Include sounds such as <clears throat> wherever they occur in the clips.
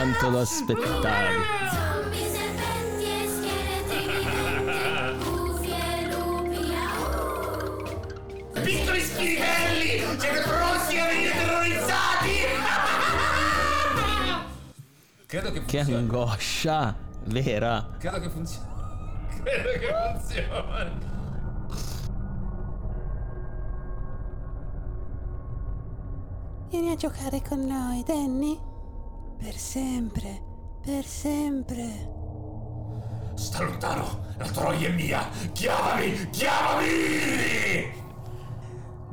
quanto lo aspettavi. E au Piccoli spiritelli! Siete pronti a venire terrorizzati? Credo che Che funzioni. angoscia vera. Credo che funzioni. Credo che funzioni. Vieni a giocare con noi, Danny. Per sempre, per sempre. Sta lontano! La troia è mia! Chiamami! Chiamami!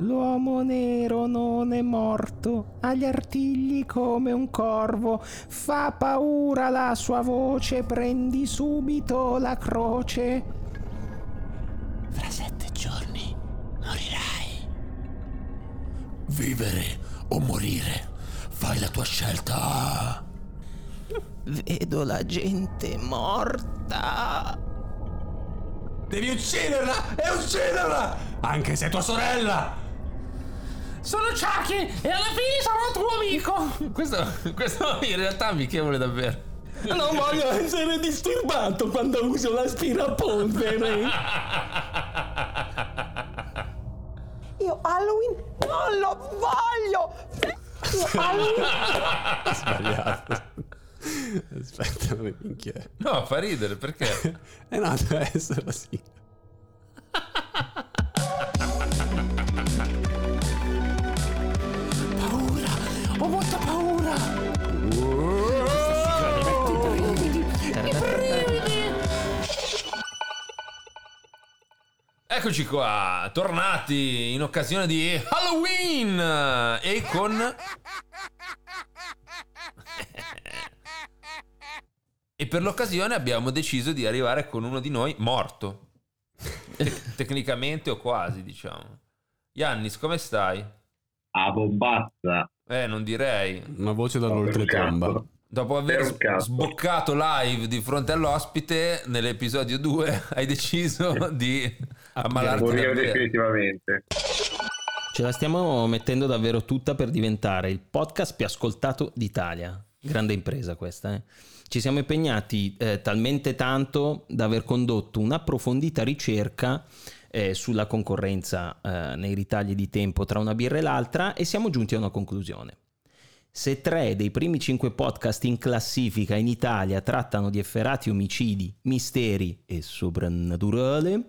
L'uomo nero non è morto, ha gli artigli come un corvo, fa paura la sua voce, prendi subito la croce. Fra sette giorni morirai. Vivere o morire? Fai la tua scelta. Vedo la gente morta. Devi ucciderla! E ucciderla! Anche se è tua sorella! Sono Chucky e alla fine sarò tuo amico. Questo, questo in realtà amichevole davvero. Non voglio essere disturbato quando uso l'aspirapolvere. Io Halloween non lo voglio! <laughs> Sbagliato. Aspetta, minchia. No, fa ridere perché? Eh no, deve essere la sigla. Eccoci qua, tornati in occasione di Halloween e con... E per l'occasione abbiamo deciso di arrivare con uno di noi morto. Te- tecnicamente o quasi, diciamo. Yannis, come stai? a bombazza. Eh, non direi. Una voce dall'oltretomba. Dopo aver sboccato live di fronte all'ospite, nell'episodio 2 <laughs> hai deciso di ammalarti Morire davvero. definitivamente. Ce la stiamo mettendo davvero tutta per diventare il podcast più ascoltato d'Italia. Grande impresa questa, eh. Ci siamo impegnati eh, talmente tanto da aver condotto un'approfondita ricerca eh, sulla concorrenza eh, nei ritagli di tempo tra una birra e l'altra e siamo giunti a una conclusione. Se tre dei primi cinque podcast in classifica in Italia trattano di efferati omicidi, misteri e soprannaturale,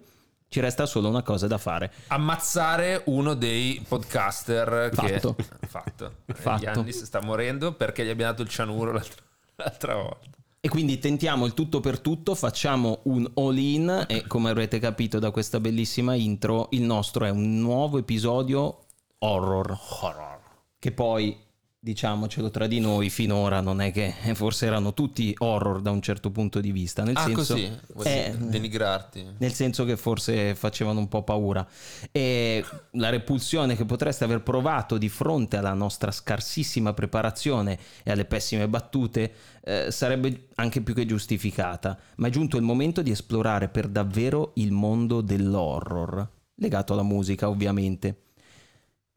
ci resta solo una cosa da fare. ammazzare uno dei podcaster Fatto. che fatto. <laughs> Fatto. <laughs> Yannis sta morendo perché gli abbiamo dato il cianuro l'altra, l'altra volta. E quindi tentiamo il tutto per tutto, facciamo un all-in e come avrete capito da questa bellissima intro, il nostro è un nuovo episodio horror. Horror. Che poi, diciamocelo tra di noi, finora non è che forse erano tutti horror da un certo punto di vista. Nel Ah, senso, così? Eh, denigrarti? nel senso che forse facevano un po' paura. E la repulsione che potreste aver provato di fronte alla nostra scarsissima preparazione e alle pessime battute eh, sarebbe anche più che giustificata. Ma è giunto il momento di esplorare per davvero il mondo dell'horror, legato alla musica ovviamente.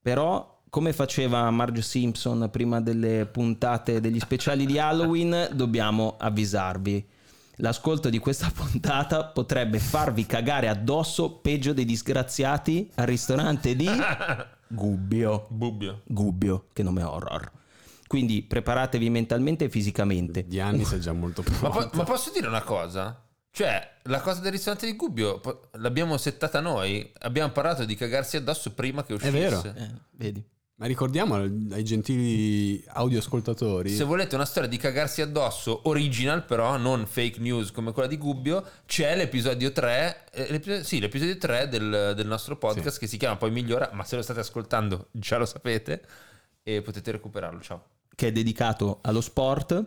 Però, come faceva Marge Simpson prima delle puntate degli speciali di Halloween, dobbiamo avvisarvi. L'ascolto di questa puntata potrebbe farvi cagare addosso peggio dei disgraziati al ristorante di <laughs> Gubbio. Bubbio. Gubbio, che nome horror. Quindi preparatevi mentalmente e fisicamente. Di anni sei già molto Ma, pronto. po- ma posso dire una cosa? Cioè, la cosa del ristorante di Gubbio po- l'abbiamo settata noi. Abbiamo parlato di cagarsi addosso prima che uscisse. vero. Eh, vedi? Ma ricordiamo ai gentili audioascoltatori. Se volete una storia di cagarsi addosso original, però non fake news come quella di Gubbio, c'è l'episodio 3, eh, l'episodio, sì, l'episodio 3 del, del nostro podcast che si chiama Poi Migliora, ma se lo state ascoltando già lo sapete e potete recuperarlo. Ciao. Che è dedicato allo sport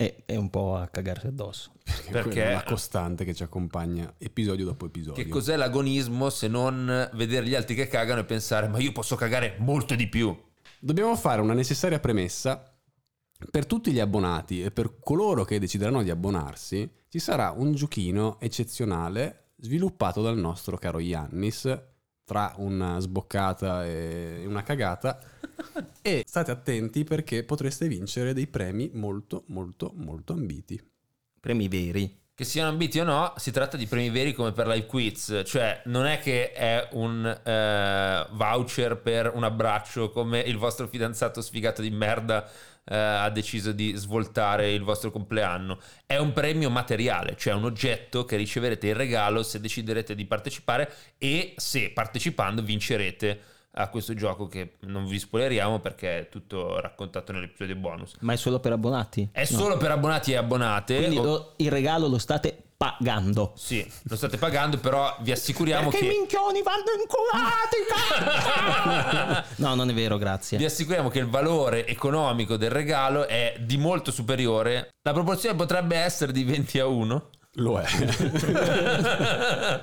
e è un po' a cagarsi addosso. Perché perché- è una costante che ci accompagna episodio dopo episodio. Che cos'è l'agonismo se non vedere gli altri che cagano e pensare ma io posso cagare molto di più? Dobbiamo fare una necessaria premessa. Per tutti gli abbonati e per coloro che decideranno di abbonarsi, ci sarà un giochino eccezionale sviluppato dal nostro caro Yannis tra una sboccata e una cagata <laughs> E state attenti perché potreste vincere dei premi molto, molto, molto ambiti. Premi veri. Che siano ambiti o no, si tratta di premi veri come per Live Quiz, cioè non è che è un eh, voucher per un abbraccio come il vostro fidanzato sfigato di merda eh, ha deciso di svoltare il vostro compleanno, è un premio materiale, cioè un oggetto che riceverete in regalo se deciderete di partecipare e se partecipando vincerete a questo gioco che non vi spoileriamo perché è tutto raccontato nell'episodio bonus. Ma è solo per abbonati? È No. solo per abbonati e abbonate. Quindi O- lo- il regalo lo state pagando. Sì, lo state pagando, però vi assicuriamo Perché che... i minchioni vanno inculati! <laughs> no, non è vero, grazie. Vi assicuriamo che il valore economico del regalo è di molto superiore. La proporzione potrebbe essere di 20 a 1 Lo è. <laughs>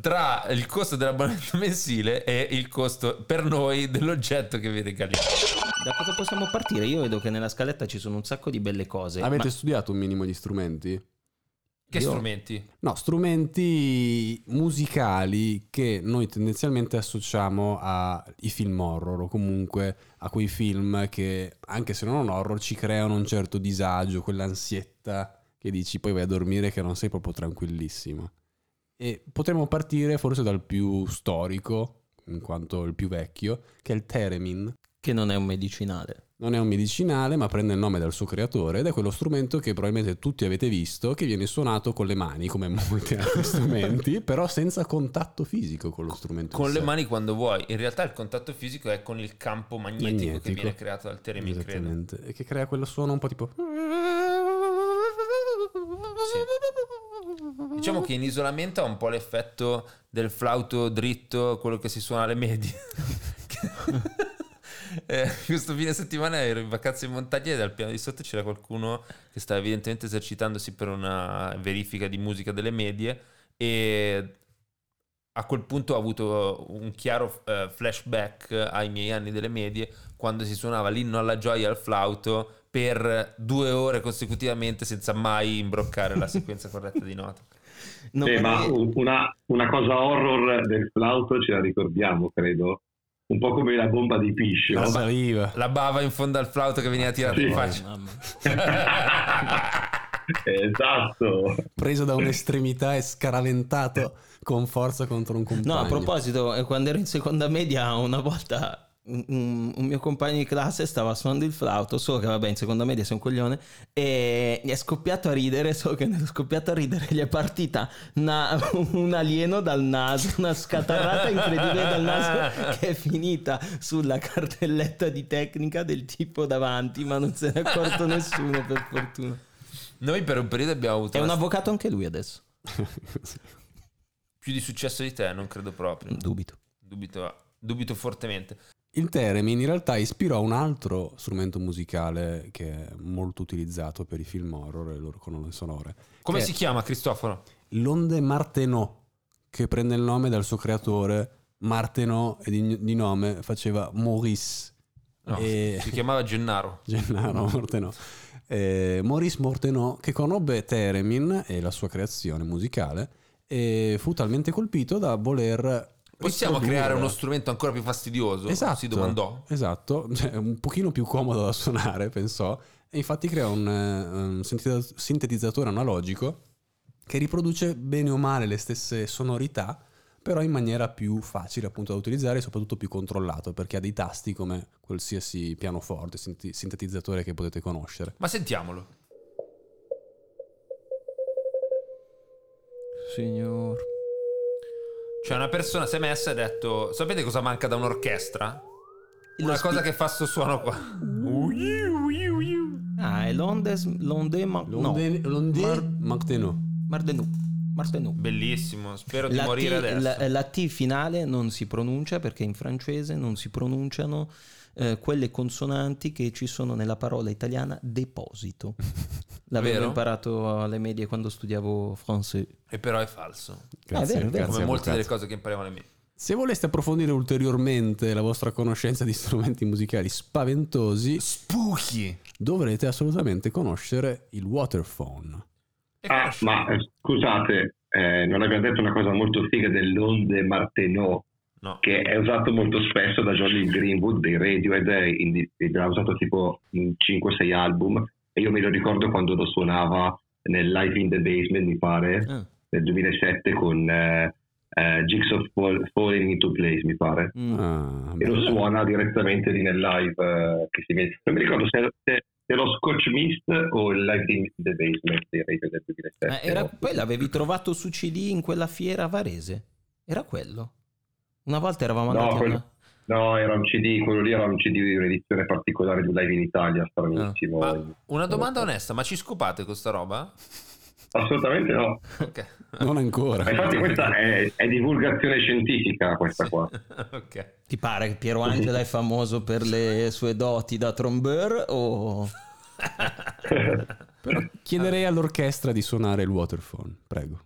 tra il costo dell'abbonamento mensile e il costo per noi dell'oggetto che vi regaliamo. Da cosa possiamo partire? Io vedo che nella scaletta ci sono un sacco di belle cose. Avete Ma- studiato un minimo di strumenti? Che Io- strumenti? No, strumenti musicali che noi tendenzialmente associamo ai film horror o comunque a quei film che, anche se non horror, ci creano un certo disagio, quell'ansietta che dici poi vai a dormire che non sei proprio tranquillissimo. E potremmo partire forse dal più storico, in quanto il più vecchio, che è il Theremin. Che non è un medicinale. Non è un medicinale, ma prende il nome dal suo creatore ed è quello strumento che probabilmente tutti avete visto, che viene suonato con le mani, come molti altri strumenti, <laughs> però senza contatto fisico con lo strumento. Con le sé. mani quando vuoi. In realtà il contatto fisico è con il campo magnetico, che Magnetico. viene creato dal Teremin, credo. E che crea quello suono un po' tipo... Diciamo che in isolamento ha un po' l'effetto del flauto dritto, quello che si suona alle medie. <laughs> Eh, questo fine settimana ero in vacanza in montagna e dal piano di sotto c'era qualcuno che stava evidentemente esercitandosi per una verifica di musica delle medie e a quel punto ho avuto un chiaro eh, flashback ai miei anni delle medie quando si suonava l'inno alla gioia al flauto per due ore consecutivamente senza mai imbroccare la sequenza corretta di note. Non Eh, ma una, una cosa horror del flauto ce la ricordiamo, credo. Un po' come la bomba di Piscio. La saliva. La bava in fondo al flauto che veniva tirata Sì. in faccia. <laughs> Esatto. Preso da un'estremità e scaraventato con forza contro un compagno. No, a proposito, eh, quando ero in seconda media, una volta un, un- mio compagno di classe stava suonando il flauto, solo che vabbè, in seconda media sei un coglione, e gli è scoppiato a ridere, solo che è scoppiato a ridere gli è partita una- un alieno dal naso, una scatarrata incredibile dal naso <laughs> che è finita sulla cartelletta di tecnica del tipo davanti, ma non se ne è accorto nessuno per fortuna. Noi per un periodo abbiamo avuto È un avvocato anche lui adesso. <laughs> più di successo di te, non credo proprio. Dubito. Dubito, dubito fortemente. Il theremin in realtà ispirò un altro strumento musicale che è molto utilizzato per i film horror e le loro colonne sonore. Come si chiama Cristoforo? L'onde Martenot, che prende il nome dal suo creatore. Martenot e di, di nome faceva Maurice. No, E- Si chiamava Gennaro. <laughs> Gennaro Mortenot. Eh, Maurice Mortenot che conobbe Theremin e la sua creazione musicale e fu talmente colpito da voler Possiamo riprodurre- creare uno strumento ancora più fastidioso? Esatto, Si domandò. Esatto, <laughs> cioè, un pochino più comodo da suonare, pensò, e infatti creò un, eh, un sintetiz- sintetizzatore analogico che riproduce bene o male le stesse sonorità, però in maniera più facile appunto da utilizzare e soprattutto più controllato, perché ha dei tasti come qualsiasi pianoforte, sintetizzatore che potete conoscere. Ma sentiamolo. Signor. Cioè una persona si è messa e ha detto sapete cosa manca da un'orchestra? Una spi- cosa che fa sto suono qua. Ah, è l'onde, l'onde, ma, no, Mar- Martenot. Martenou. Martenou. Bellissimo, spero di La morire T, adesso. la, la T finale non si pronuncia perché in francese non si pronunciano eh, quelle consonanti che ci sono nella parola italiana deposito. <laughs> L'avevo Vero? imparato alle medie quando studiavo francese. E però è falso. Grazie, è vero, è vero. grazie, Come molte delle cose che impariamo alle medie. Se voleste approfondire ulteriormente la vostra conoscenza di strumenti musicali spaventosi, Spooky. dovrete assolutamente conoscere il waterphone. Ah, ma eh, scusate, eh, non abbiamo detto una cosa molto figa dell'onde Martenot. No. che è usato molto spesso da Johnny Greenwood dei Radiohead, in, l'ha usato tipo in 5-6 album e io me lo ricordo quando lo suonava nel Live in the Basement mi pare Ah. nel 2007 con eh, eh, Jigsaw Fall- Falling into Place mi pare Mm. Ah, e lo suona direttamente lì nel live eh, che si vede non mi ricordo se, se, lo Scotch Mist o il Live in the Basement dei Radiohead del 2007 Eh, era, poi l'avevi trovato su CD in quella fiera a Varese? Era quello? Una volta eravamo No, andati a quello- una... No, era un CD, quello lì era un CD di un'edizione particolare di Live in Italia, stranissimo. Ma una domanda onesta, ma ci scopate con sta roba? Assolutamente no. Ok. Non ancora. Ma infatti questa è, è divulgazione scientifica questa qua. <laughs> ok. Ti pare che Piero Angela è famoso per le sue doti da trombeur o... Però chiederei all'orchestra di suonare il waterphone, prego.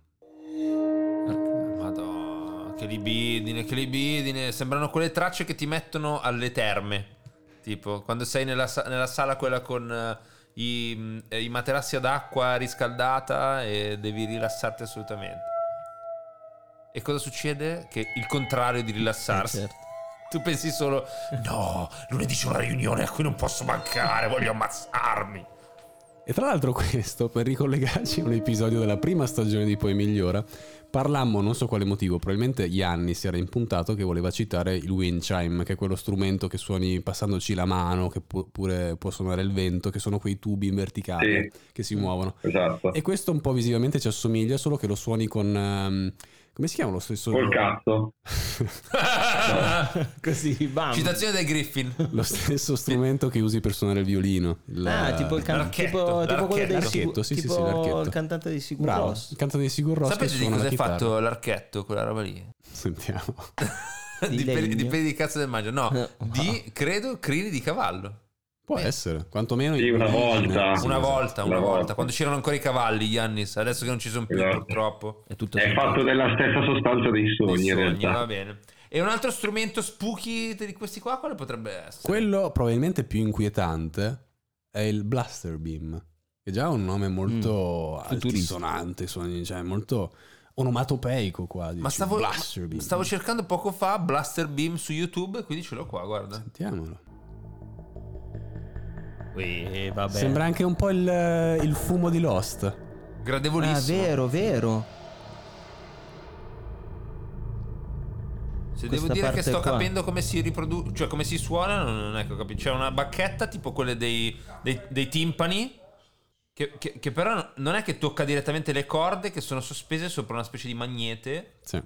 Che libidine, che libidine. Sembrano quelle tracce che ti mettono alle terme. Tipo, quando sei nella, nella sala quella con eh, i, eh, i materassi ad acqua riscaldata e devi rilassarti assolutamente. E cosa succede? Che il contrario di rilassarsi. Eh, certo. Tu pensi solo, no, lunedì c'è una riunione a cui non posso mancare, voglio ammazzarmi. E tra l'altro questo, per ricollegarci a un episodio della prima stagione di Poi Migliora, parlammo, non so quale motivo, probabilmente Ianni si era impuntato che voleva citare il wind chime, che è quello strumento che suoni passandoci la mano, che pu- pure può suonare il vento, che sono quei tubi in verticale Sì. che si muovono. Esatto. E questo un po' visivamente ci assomiglia, solo che lo suoni con... ehm, come si chiama lo stesso... Col cazzo. <laughs> <laughs> Così, bam. Citazione dai Griffin. Lo stesso strumento che usi per suonare il violino. Il- Ah, tipo il can- L'archetto, tipo, tipo quello dei l'archetto. Sì, sì, tipo sì, l'archetto. il cantante di Sigur Bravo, Rós. il cantante di Sigur che Sapete di cosa la hai fatto l'archetto, quella roba lì? Sentiamo. <laughs> Di di, peli, di peli di cazzo del maggio. No, Eh, di, credo, crini di cavallo. Può Beh. essere, quantomeno Sì, una volta. Sì, una volta, una una volta. volta. Quando c'erano ancora i cavalli, Giannis. Adesso che non ci sono più, Esatto. purtroppo. È tutto È fatto della stessa sostanza dei sogni, Dei in sogni, realtà. va bene. E un altro strumento spooky di questi qua, quale potrebbe essere? Quello probabilmente più inquietante è il Blaster Beam, che già ha un nome molto Mm. Futuristico. altisonante, suoni- cioè molto onomatopeico quasi. Ma stavo, Blaster Beam. stavo cercando poco fa Blaster Beam su YouTube, quindi ce l'ho qua, guarda. Sentiamolo. Ui, vabbè. Sembra anche un po' il, il fumo di Lost. Ah, Gradevolissimo. vero, vero. Se Questa devo dire che sto qua. capendo come si riproduce, cioè come si suona, non è che ho capito. C'è una bacchetta tipo quelle dei, dei- dei timpani, che, che- che però non è che tocca direttamente le corde, che sono sospese sopra una specie di magnete. Sì.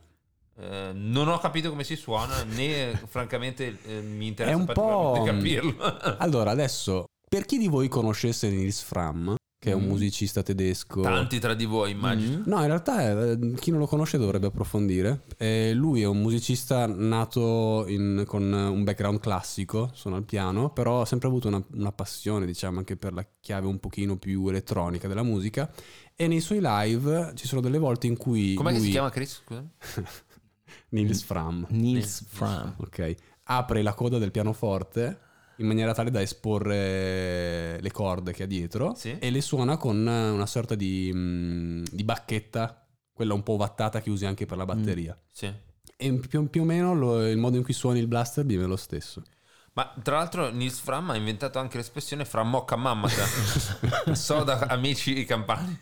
Eh, non ho capito come si suona, né <laughs> francamente eh, mi interessa È un po'- particolarmente capirlo. Allora, adesso, per chi di voi conoscesse Nils Fram, che è un Mm. musicista tedesco... Tanti tra di voi, immagino. Mm. No, in realtà eh, chi non lo conosce dovrebbe approfondire. Eh, lui è un musicista nato in- con un background classico, suona il piano, però ha sempre avuto una, una passione, diciamo, anche per la chiave un pochino più elettronica della musica. E nei suoi live ci sono delle volte in cui Com'è che lui, si chiama Chris? <laughs> Nils Fram, Nils Fram. ok, apre la coda del pianoforte in maniera tale da esporre le corde che ha dietro Sì. e le suona con una sorta di, mm, di bacchetta, quella un po' vattata che usi anche per la batteria. Sì. E più, più o meno lo- il modo in cui suoni il blaster è lo stesso. Ma tra l'altro Nils Fram ha inventato anche l'espressione fra mocca mammata. <laughs> so da amici campani.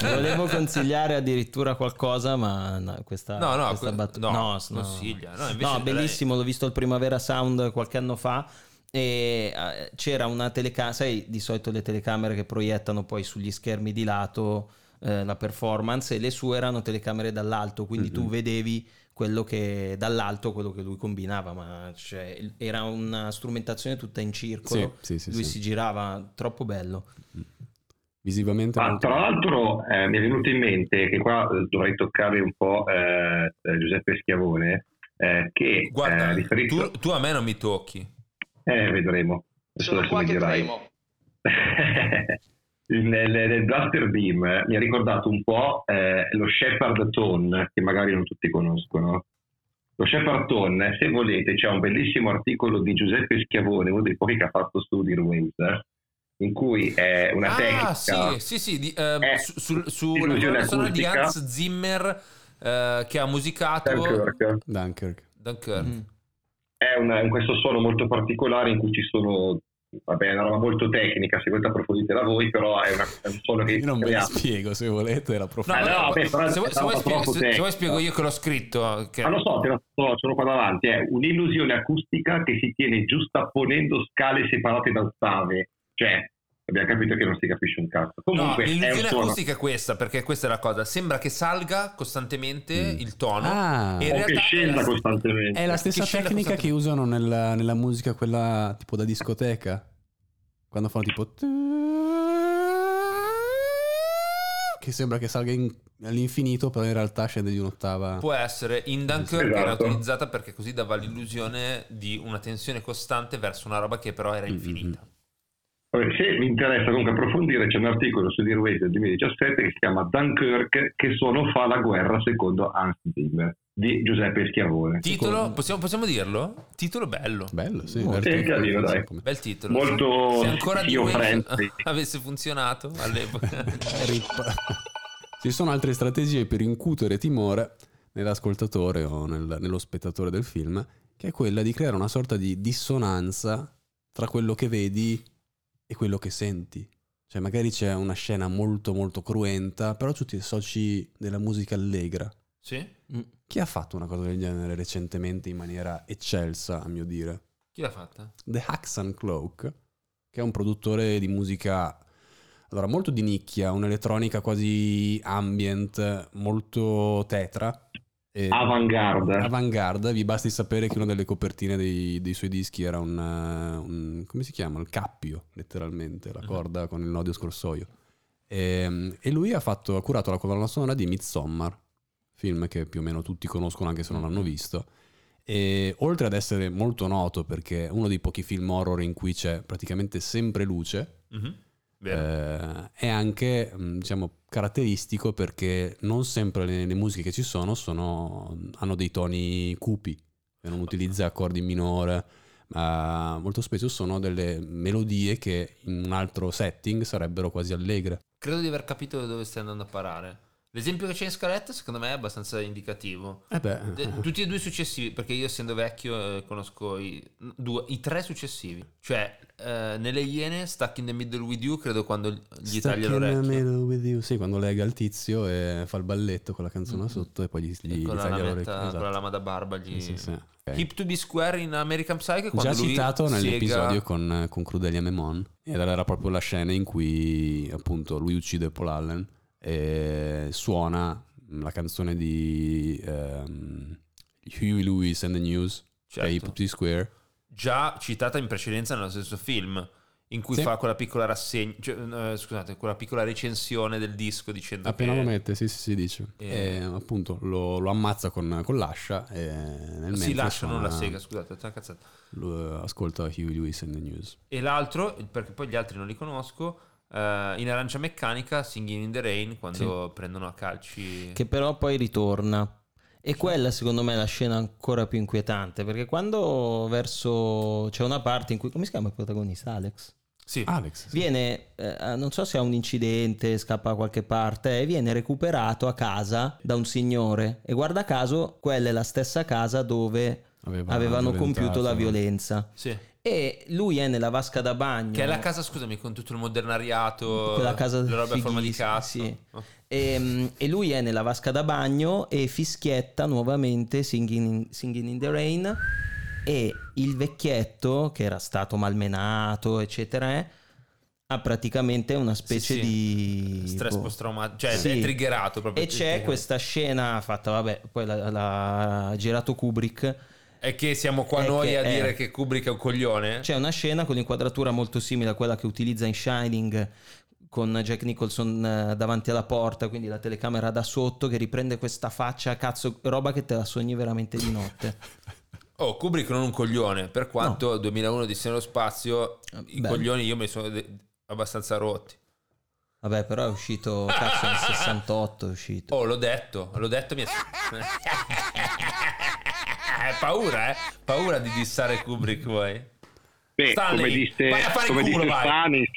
Volevo consigliare addirittura qualcosa, ma no, questa, No, no, questa que- battuta. no, consiglia. No, invece No, lei- bellissimo. L'ho visto al Primavera Sound qualche anno fa. E eh, c'era una telecamera, sai, di solito le telecamere che proiettano poi sugli schermi di lato eh, la performance, e le sue erano telecamere dall'alto, quindi tu vedevi quello che dall'alto quello che lui combinava, ma cioè, il- era una strumentazione tutta in circolo. Sì, sì, sì, lui sì. si girava troppo bello. Visivamente Ma molto tra l'altro eh, mi è venuto in mente che qua eh, dovrei toccare un po' eh, eh, Giuseppe Schiavone, eh, che Guarda, eh, riferito... tu, tu a me non mi tocchi. Eh, vedremo. Adesso Sono adesso qua che tremo. <laughs> nel, nel Blaster Beam eh, mi ha ricordato un po' eh, lo Shepard Tone, che magari non tutti conoscono. Lo Shepard Tone, se volete, c'è un bellissimo articolo di Giuseppe Schiavone, uno dei pochi che ha fatto studi Waves, in cui è una ah, tecnica... sì, sì, sì. Di, Eh, su, sul- su la colonna sonora di. Hans Zimmer, eh, che ha musicato Dunkirk. Dunkirk. Dunkirk. Mm. È, un- è un- questo suono molto particolare in cui ci sono, vabbè, è una roba molto tecnica, se volete approfonditela voi, però è, una- è un suono che Io non ve la spiego, se volete, la No. Eh, no, no, vabbè, se, vuoi, spiego, se- se vuoi spiego io che l'ho scritto. Che... Ah, lo so, te lo so, sono qua davanti. È un'illusione acustica che si tiene giustapponendo scale separate da ottave. Cioè, abbiamo capito che non si capisce un cazzo. No, Comunque, è un l'illusione acustica è questa, perché questa è la cosa. Sembra che salga costantemente il tono. Ah. e in o che realtà scenda è costantemente. È la stessa Che tecnica che usano nella, nella musica quella tipo da discoteca. Quando fanno tipo... Che sembra che salga in- all'infinito, però in realtà scende di un'ottava. Può essere in Dunkirk Esatto. era utilizzata perché così dava l'illusione di una tensione costante verso una roba che però era infinita. Vabbè, se vi interessa comunque approfondire, c'è un articolo su D-Ways del 2017 che si chiama Dunkirk, che suono fa la guerra secondo Hans Zimmer, di Giuseppe Schiavone. Titolo, possiamo, possiamo dirlo? Titolo bello. Bello, sì. Molto. Sì, carino, dai. Bel titolo. Molto Se ancora di <laughs> avesse funzionato all'epoca. <laughs> Ci sono altre strategie per incutere timore nell'ascoltatore o nel- nello spettatore del film, che è quella di creare una sorta di dissonanza tra quello che vedi e quello che senti. Cioè, magari c'è una scena molto molto cruenta, però tu ti associ della musica allegra. sì? Mm. Chi ha fatto una cosa del genere recentemente in maniera eccelsa, a mio dire? Chi l'ha fatta? The Hacks and Cloak, che è un produttore di musica allora, molto di nicchia, un'elettronica quasi ambient, molto tetra. E- Avant-garde. Avant-garde, vi basti sapere che una delle copertine dei, dei suoi dischi era un, eh, un- come si chiama? Il cappio, letteralmente, la corda con il nodo scorsoio. E, e lui ha, fatto, ha curato la colonna sonora di Midsommar, film che più o meno tutti conoscono anche se non l'hanno visto. E oltre ad essere molto noto perché è uno dei pochi film horror in cui c'è praticamente sempre luce, Mhm. Eh, è anche mh, diciamo, caratteristico perché non sempre le, le musiche che ci sono, sono hanno dei toni cupi e non utilizza accordi in minore ma molto spesso sono delle melodie che in un altro setting sarebbero quasi allegre Credo di aver capito dove stai andando a parare. L'esempio che c'è in scaletta secondo me è abbastanza indicativo. eh De- tutti e due successivi, perché io essendo vecchio eh, conosco i, due, i tre successivi. Cioè, eh, nelle Iene, Stuck in the Middle with You, credo quando gli Stuck taglia in the l'orecchio. middle with you. Sì, quando lega il tizio e fa il balletto con la canzone sotto e poi gli, gli, E gli taglia lametta, l'orecchio. con la Esatto. lama da barba gli... Sì, sì, sì. Ok. Hip to be square in American Psycho Già citato siega- nell'episodio con, con Crudelia Memon ed era proprio la scena in cui appunto lui uccide Paul Allen e suona la canzone di ehm, Huey Lewis and the News Certo. che è Hip Square già citata in precedenza nello stesso film in cui Sì. fa quella piccola rassegna cioè, eh, scusate quella piccola recensione del disco dicendo appena che lo mette sì sì si dice Eh. e appunto lo, lo ammazza con, con l'ascia e nel si lascia non la sega scusate una cazzata. lo- ascolta Huey Lewis and the News e l'altro perché poi gli altri non li conosco eh, in arancia meccanica Singing in the Rain quando prendono a calci che però poi ritorna. E quella secondo me è la scena ancora più inquietante, perché quando verso c'è una parte in cui come si chiama il protagonista Alex? sì Alex sì. Viene eh, non so se ha un incidente, scappa da qualche parte e viene recuperato a casa da un signore e guarda caso quella è la stessa casa dove Aveva avevano compiuto la violenza. sì. E lui è nella vasca da bagno. che è la casa scusami con tutto il modernariato Quella casa le robe a forma di cazzo sì. Oh. E, mm, e lui è nella vasca da bagno e fischietta nuovamente Singing in, Singing in the Rain e il vecchietto che era stato malmenato eccetera eh, ha praticamente una specie sì. di stress boh. post traumatico cioè Sì. è triggerato proprio e c'è questa scena fatta vabbè poi l'ha girato Kubrick è che siamo qua È noi a è- dire che Kubrick è un coglione C'è una scena con l'inquadratura molto simile a quella che utilizza in Shining con Jack Nicholson eh, davanti alla porta, quindi la telecamera da sotto che riprende questa faccia, cazzo, roba che te la sogni veramente di notte. <laughs> Oh, Kubrick non un coglione, per quanto 2001 di nello spazio, i Beh. coglioni io mi sono de- abbastanza rotti. Vabbè, però è uscito, cazzo, nel <laughs> 68 è uscito. Oh, l'ho detto, l'ho detto, mi è... <laughs> paura, eh? Paura di dissare Kubrick, vuoi? Beh, Stanley, come disse, vai a fare come culo, disse. Stanis,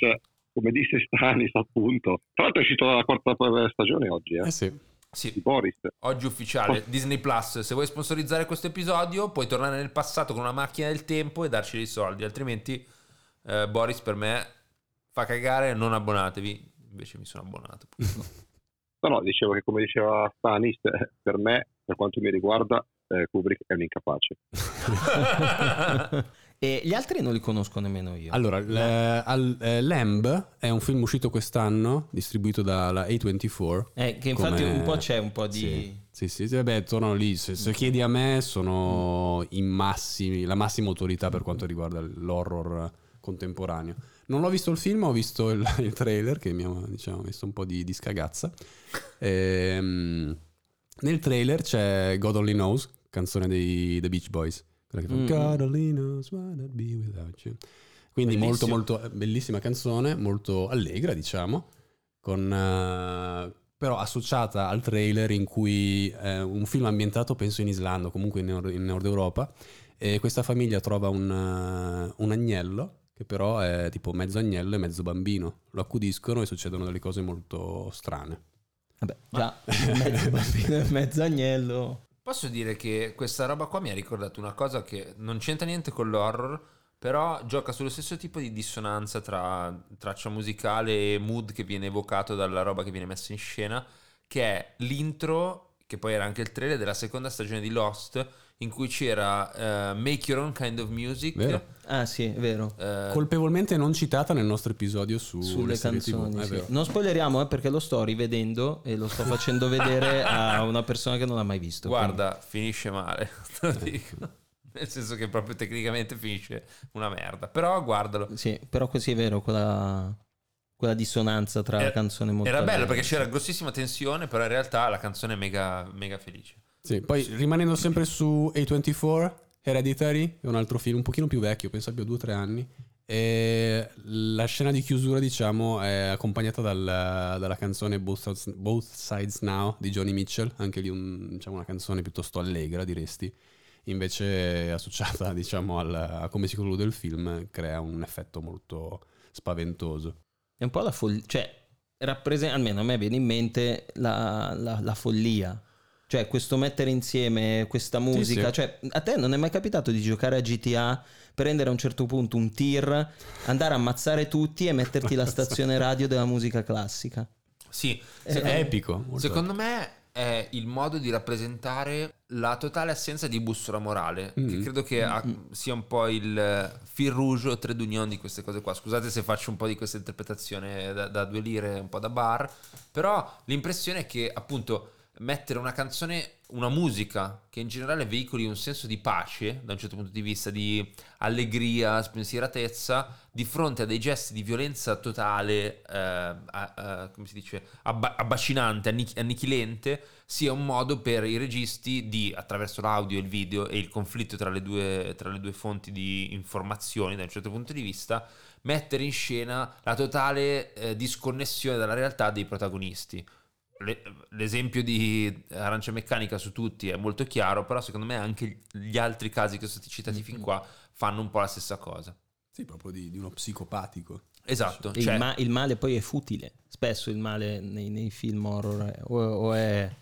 come disse Stanis appunto. Tra l'altro è uscito la quarta stagione oggi, eh. eh sì Sì. Boris. Oggi ufficiale Disney Plus. Se vuoi sponsorizzare questo episodio, puoi tornare nel passato con una macchina del tempo e darci dei soldi. Altrimenti, eh, Boris per me fa cagare. Non abbonatevi. Invece mi sono abbonato. <laughs> No, no, dicevo che come diceva Stanis, eh, per me, per quanto mi riguarda, eh, Kubrick è un incapace. <laughs> e gli altri non li conosco nemmeno io. Allora, l- al- eh, Lamb è un film uscito quest'anno, distribuito dalla A24. Eh, che infatti come- un po' c'è un po' di... Sì, sì, sì, sì, vabbè, tornano lì. Se, se chiedi a me, sono i massimi, la massima autorità per quanto riguarda l'horror contemporaneo. Non ho visto il film, ho visto il, <laughs> il trailer che mi ha diciamo, messo un po' di, di scagazza. Ehm, nel trailer c'è God Only Knows, canzone dei The Beach Boys. Quella che fa Mm. God Only Knows what I'd be without you. Quindi molto, Bellissimo. molto bellissima canzone, molto allegra, diciamo, con, eh, però associata al trailer in cui è un film ambientato, penso, in Islanda, comunque in, Nord, in Nord Europa, e questa famiglia trova un, eh, un agnello che però è tipo mezzo agnello e mezzo bambino. Lo accudiscono e succedono delle cose molto strane. Vabbè, già, mezzo bambino e mezzo agnello. Posso dire che questa roba qua mi ha ricordato una cosa che non c'entra niente con l'horror, però gioca sullo stesso tipo di dissonanza tra traccia musicale e mood che viene evocato dalla roba che viene messa in scena, che è l'intro, che poi era anche il trailer della seconda stagione di Lost, in cui c'era eh, Make Your Own Kind of Music. Vero. Ah sì, è vero. eh, Colpevolmente non citata nel nostro episodio su Sulle canzoni. sì. Non spoileriamo eh, perché lo sto rivedendo e lo sto facendo <laughs> vedere a una persona che non l'ha mai visto. guarda, finisce male, te lo dico. Nel senso che proprio tecnicamente finisce una merda. Però guardalo. quindi- Sì, però così è vero, quella, quella dissonanza tra la Era- canzone molto Era bello perché c'era grossissima tensione, però in realtà la canzone è mega, mega felice. Sì, poi rimanendo sempre su A24, Hereditary è un altro film un pochino più vecchio, penso abbia due o tre anni. E la scena di chiusura, diciamo, è accompagnata dal- dalla canzone Both Sides, Both Sides Now di Johnny Mitchell, anche lì un- diciamo, una canzone piuttosto allegra, diresti. Invece associata, <laughs> diciamo, al- a come si conclude il film, crea un effetto molto spaventoso. È un po' la follia, cioè, rappresenta, almeno a me viene in mente la, la- la follia. Cioè, questo mettere insieme questa musica. sì. Cioè, a te non è mai capitato di giocare a GTA, prendere a un certo punto un tir, andare a ammazzare tutti e metterti la stazione radio della musica classica? Sì, Eh, secondo, È epico. secondo me è il modo di rappresentare la totale assenza di bussola morale, che Mm. credo che ha- sia un po' il fil rouge o trade union di queste cose qua. Scusate se faccio un po' di questa interpretazione da, da due lire, un po' da bar, però l'impressione è che appunto mettere una canzone, una musica che in generale veicoli un senso di pace da un certo punto di vista, di allegria, spensieratezza, di fronte a dei gesti di violenza totale, eh, a- a- come si dice, abba- abbacinante, annich- annichilente, sia un modo per i registi di, attraverso l'audio, il video e il conflitto tra le due, tra le due fonti di informazioni da un certo punto di vista, mettere in scena la totale eh, disconnessione dalla realtà dei protagonisti. Le- l'esempio di Arancia Meccanica su tutti è molto chiaro, però secondo me anche gli altri casi che sono stati citati fin qua fanno un po' la stessa cosa. Sì, proprio di, di uno psicopatico. Esatto, Il, cioè, ma- il male poi è futile. Spesso il male nei, nei film horror è- o, o è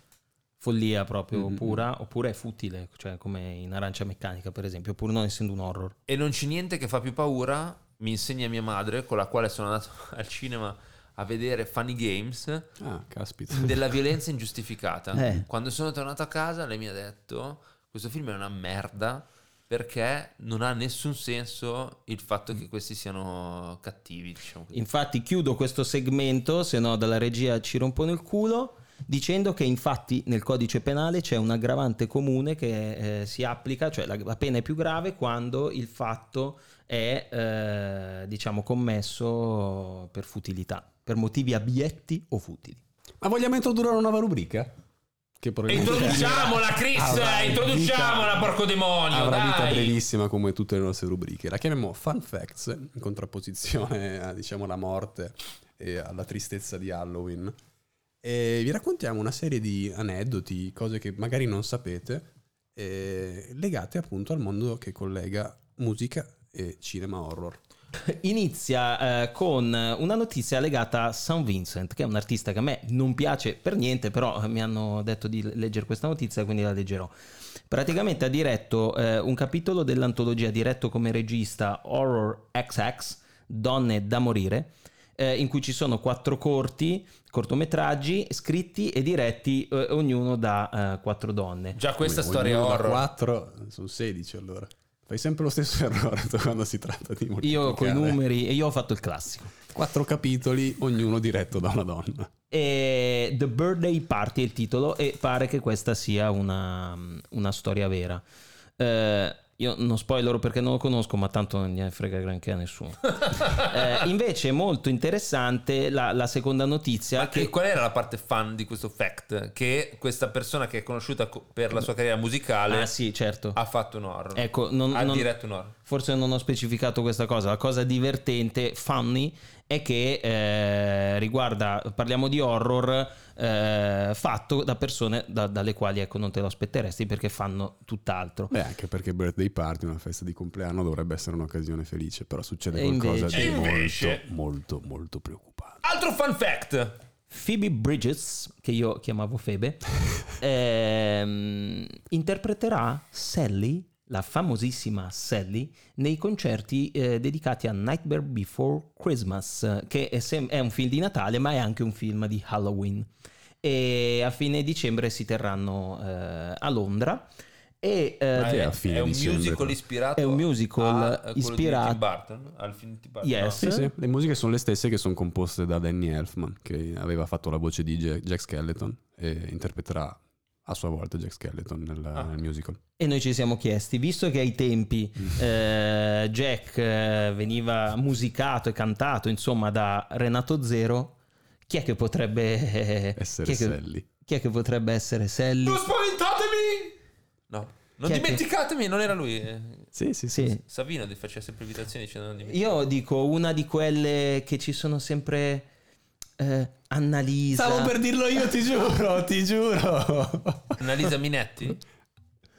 follia proprio Mm-mm. pura, oppure è futile, cioè come in Arancia Meccanica, per esempio, pur non essendo un horror. e non c'è niente che fa più paura, mi insegna mia madre, con la quale sono andato <laughs> al cinema a vedere Funny Games, Ah, <laughs> della violenza ingiustificata. Eh. Quando sono tornato a casa lei mi ha detto, questo film è una merda perché non ha nessun senso il fatto che questi siano cattivi, diciamo. Infatti chiudo questo segmento, se no dalla regia ci rompono il culo, dicendo che infatti nel codice penale c'è un aggravante comune che eh, si applica, cioè la, la pena è più grave quando il fatto è eh, diciamo commesso per futilità, per motivi abietti o futili. Ma vogliamo introdurre una nuova rubrica? Che Introduciamola, Chris! avrà introduciamola, vita- porco demonio! Avrà vita dai! brevissima come tutte le nostre rubriche. La chiamiamo Fun Facts, in contrapposizione <laughs> a, diciamo, alla morte e alla tristezza di Halloween. E vi raccontiamo una serie di aneddoti, cose che magari non sapete, eh, legate appunto al mondo che collega musica e cinema horror. Inizia eh, con una notizia legata a St. Vincent, che è un artista che a me non piace per niente, però mi hanno detto di leggere questa notizia, quindi la leggerò. Praticamente ha diretto eh, un capitolo dell'antologia diretto come regista Horror XX, Donne da morire, eh, in cui ci sono quattro corti, cortometraggi scritti e diretti eh, ognuno da eh, quattro donne. Già questa Ognuno storia horror. 4 sono 16 allora. Fai sempre lo stesso <laughs> errore quando si tratta di Io con i moltiplicare. numeri, e io ho fatto il classico. Quattro capitoli, ognuno diretto da una donna. E The Birthday Party è il titolo e pare che questa sia una, una storia vera. Eh, io non spoilerò perché non lo conosco, ma tanto non ne frega granché a nessuno. <laughs> Eh, invece è molto interessante la, la seconda notizia Ma che qual era la parte fan di questo fact? Che questa persona che è conosciuta co- per la sua carriera musicale Ah sì, certo. ha fatto un horror. Ecco, non- ha non- diretto un horror. forse non ho specificato questa cosa. La cosa divertente, funny, è che eh, riguarda, parliamo di horror eh, fatto da persone da- dalle quali ecco, non te lo aspetteresti perché fanno tutt'altro. Beh, anche perché birthday party, una festa di compleanno, dovrebbe essere un'occasione felice, però succede E qualcosa invece- di Invece- molto, molto, molto preoccupante. Altro fun fact. Phoebe Bridges, che io chiamavo Febe, <laughs> ehm, interpreterà Sally, la famosissima Sally, nei concerti eh, dedicati a Nightmare Before Christmas, eh, che è, sem- è un film di Natale, ma è anche un film di Halloween. E a fine dicembre si terranno eh, a Londra. E, eh, Ma è, a fine è un dicembre, musical ispirato È un musical a, di ispirato- Tim Burton, al film di Tim Burton. Yes. no? Sì, sì, le musiche sono le stesse che sono composte da Danny Elfman, che aveva fatto la voce di Jack Jack Skeleton e interpreterà a sua volta Jack Skeleton nel, Ah. nel musical. E noi ci siamo chiesti, visto che ai tempi eh, Jack eh, veniva musicato e cantato, insomma, da Renato Zero, chi è che potrebbe eh, Essere chi è che, Sally. chi è che potrebbe essere Sally? Non spaventatemi! No, non Chi che- dimenticatemi, non era lui. Sì, sì, sì. Sì. Savino ti faceva sempre invitazioni dicendo non dimenticate. Io dico una di quelle che ci sono sempre eh, Annalisa. dirlo io, ti giuro, ti giuro. Annalisa Minetti?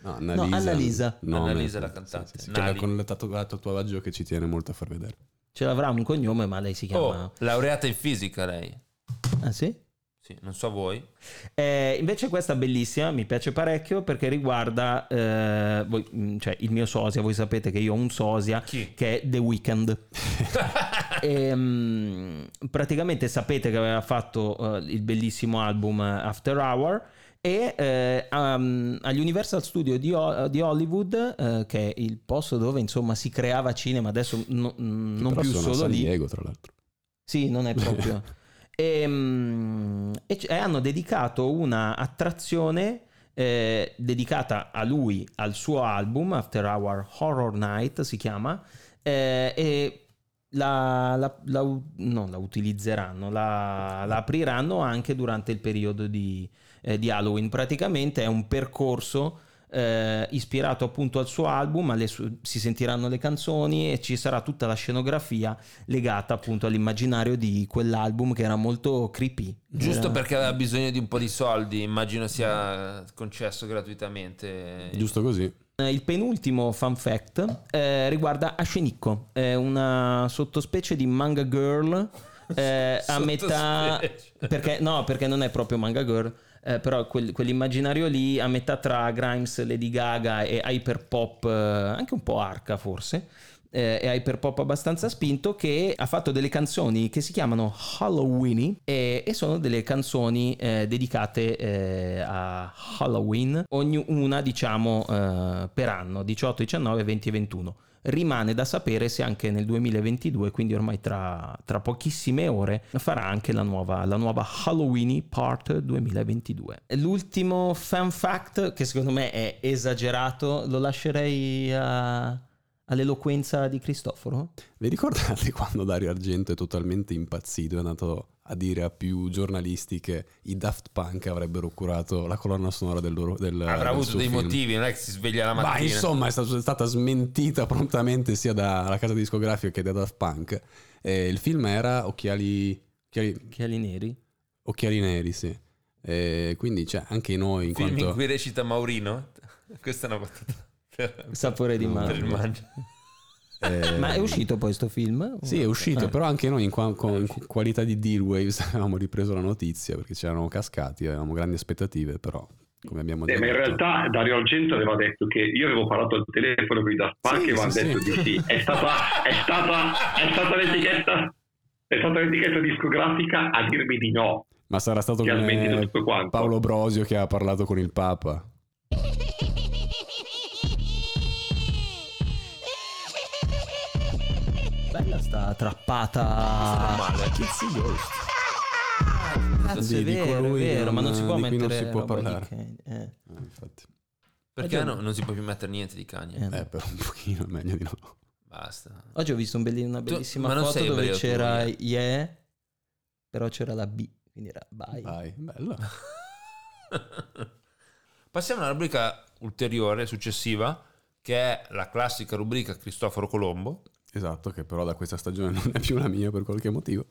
No, Annalisa. Annalisa. nome, Annalisa la cantante. sì, sì, Nali. con il tatu- tatuaggio che ci tiene molto a far vedere. Ce l'avrà un cognome, ma lei si chiama... Oh, laureata in fisica lei. Ah sì? Sì, non so voi. Eh, invece questa bellissima, mi piace parecchio perché riguarda eh, voi- mm, cioè, il mio sosia, voi sapete che io ho un sosia Chi? che è The Weeknd. <laughs> E, mm, praticamente sapete che aveva fatto eh, il bellissimo album eh, After Hour e eh, um, agli Universal Studio di, Ho- di Hollywood, eh, che è il posto dove insomma si creava cinema, adesso no- mm, non più solo San lì. Diego, tra l'altro. Sì, non è proprio. <laughs> e, mm, e c- e hanno dedicato una attrazione eh, dedicata a lui, al suo album After Hour Horror Night si chiama, eh, e la, la- la non la utilizzeranno, la, la apriranno anche durante il periodo di, eh, di Halloween. Praticamente è un percorso eh, ispirato appunto al suo album, alle su- si sentiranno le canzoni e ci sarà tutta la scenografia legata appunto all'immaginario di quell'album che era molto creepy. Giusto Era- perché aveva bisogno di un po' di soldi, immagino sia concesso gratuitamente. Giusto così. Eh, Il penultimo fun fact eh, riguarda Ascenicco, è una sottospecie di manga girl eh, a <laughs> metà... Perché, no, perché non è proprio manga girl, eh, però quel- quell'immaginario lì a metà tra Grimes, Lady Gaga e hyperpop, eh, anche un po' arca forse, eh, e hyperpop abbastanza spinto, che ha fatto delle canzoni che si chiamano Halloween e, e sono delle canzoni eh, dedicate eh, a Halloween, ognuna diciamo eh, per anno, 18, 19, 20 e 21. Rimane da sapere se anche nel 2022, quindi ormai tra, tra pochissime ore, farà anche la nuova, la nuova Halloween Part 2022. L'ultimo fan fact, che secondo me è esagerato, lo lascerei a- all'eloquenza di Cristoforo. Vi ricordate quando Dario Argento è totalmente impazzito è andato a dire a più giornalisti che i Daft Punk avrebbero curato la colonna sonora del loro del, Avrà del avuto suo dei film? motivi, non è che si sveglia la Ma mattina. insomma è, stato- è stata smentita prontamente sia dalla casa discografica che da Daft Punk. Eh, il film era Occhiali, occhiali, Occhiali neri. Occhiali Neri, sì. Eh, quindi cioè, anche noi in film quanto... in cui recita Maurino. <laughs> Questa è una battuta per, Sapore di mangia. Eh, Ma è uscito poi sto film? Sì, è uscito, Eh. però anche noi in, qua- con- in qualità di Deal Waves <laughs> avevamo ripreso la notizia perché ci erano cascati, avevamo grandi aspettative, però come abbiamo Eh, già ma in detto- realtà Dario Argento aveva detto che io avevo parlato al telefono con i Daft Punk Sì, e avevano sì, detto sì. di sì. È stata, è stata, è stata l'etichetta. È stata l'etichetta discografica a dirmi di no. Ma sarà stato. Paolo Brosio che ha parlato con il Papa. Bella sta trappata. male. Cazzo, Di- è di vero, è colui vero, ma non si può di cui non mettere si può parlare. Kanye, eh. Eh, infatti. Perché Oggi- no- non si può più mettere niente di Kanye? Eh, Eh, però un pochino è meglio di no. Basta. Oggi ho visto un belli- una bellissima ma non foto sei dove tu, c'era eh? Yeah, però c'era la B, quindi era bye. Vai, bello. <laughs> Passiamo alla rubrica ulteriore, successiva, che è la classica rubrica Cristoforo Colombo, Esatto, che però da questa stagione <laughs> non è più la mia per qualche motivo.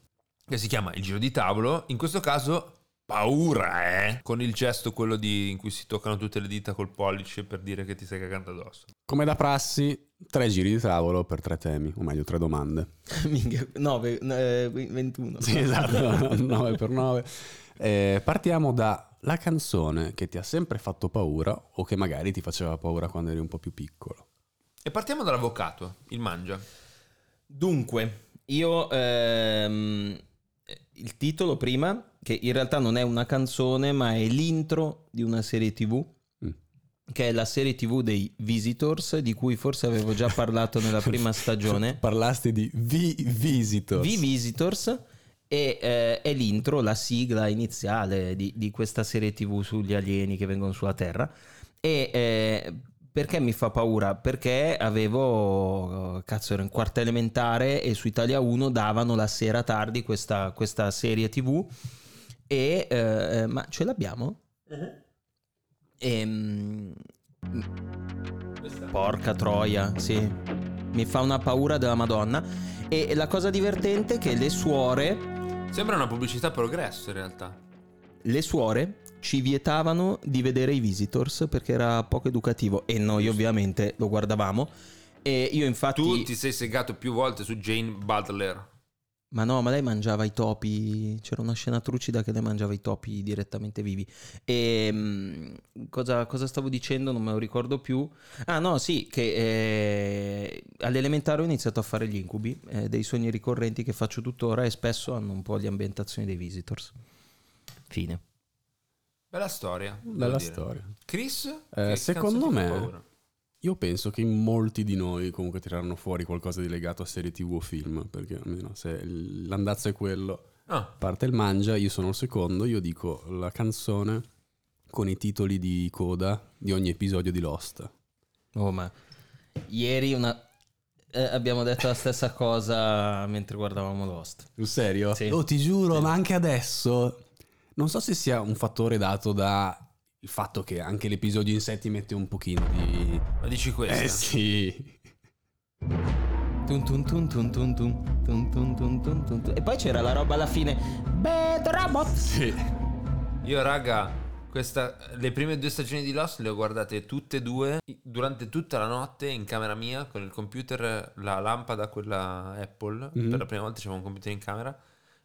che si chiama il giro di tavolo. In questo caso, paura, eh? Con il gesto quello di, in cui si toccano tutte le dita col pollice per dire che ti stai cagando addosso. Come da prassi, tre giri di tavolo per tre temi, o meglio tre domande. <laughs> Minchia, 9, eh, 21. Sì, esatto, <laughs> 9 per 9. partiamo da la canzone che ti ha sempre fatto paura o che magari ti faceva paura quando eri un po' più piccolo. E partiamo dall'avvocato, il mangia. Dunque, io ehm, il titolo prima, che in realtà non è una canzone, ma è l'intro di una serie TV, Mm. che è la serie TV dei Visitors, di cui forse avevo già parlato nella prima <laughs> stagione. Parlasti di V-Visitors. V Visitors e eh, è l'intro, la sigla iniziale di, di questa serie TV sugli alieni che vengono sulla Terra. E eh, perché mi fa paura? Perché avevo, cazzo, ero in quarta elementare e su Italia 1 davano la sera tardi questa, questa serie TV. E eh, ma ce l'abbiamo? Ehm, porca troia, sì. Mi fa una paura della Madonna. E la cosa divertente è che le suore, Sembra una pubblicità progresso in realtà. le suore ci vietavano di vedere i visitors perché era poco educativo e noi ovviamente lo guardavamo. E io infatti... Tu ti sei segato più volte su Jane Butler. Ma no, ma lei mangiava i topi. C'era una scena trucida che lei mangiava i topi direttamente vivi. E mm, cosa, cosa stavo dicendo? Non me lo ricordo più. Ah, no, sì, che eh, all'elementare ho iniziato a fare gli incubi, eh, dei sogni ricorrenti che faccio tuttora e spesso hanno un po' le ambientazioni dei visitors. Fine. Bella storia. Bella storia. Chris? Eh, secondo me-? Io penso che in molti di noi comunque tireranno fuori qualcosa di legato a serie tv o film, perché almeno se l'andazzo è quello, Ah, parte il mangia, io sono il secondo, io dico la canzone con i titoli di coda di ogni episodio di Lost. Oh, ma ieri una... eh, abbiamo detto la stessa cosa mentre guardavamo Lost. Sul serio? Sì. Oh, ti giuro, ma anche adesso non so se sia un fattore dato da il fatto che anche l'episodio in sé ti mette un pochino di... ma dici questa? Eh sì. Tun tun tun tun tun tun, tun tun tun tun tun tun. E poi c'era la roba alla fine. Bad Robot. Sì. Io, raga, questa, le prime due stagioni di Lost le ho guardate tutte e due durante tutta la notte in camera mia con il computer, la lampada, quella Apple. Mhm. Per la prima volta c'avevo un computer in camera.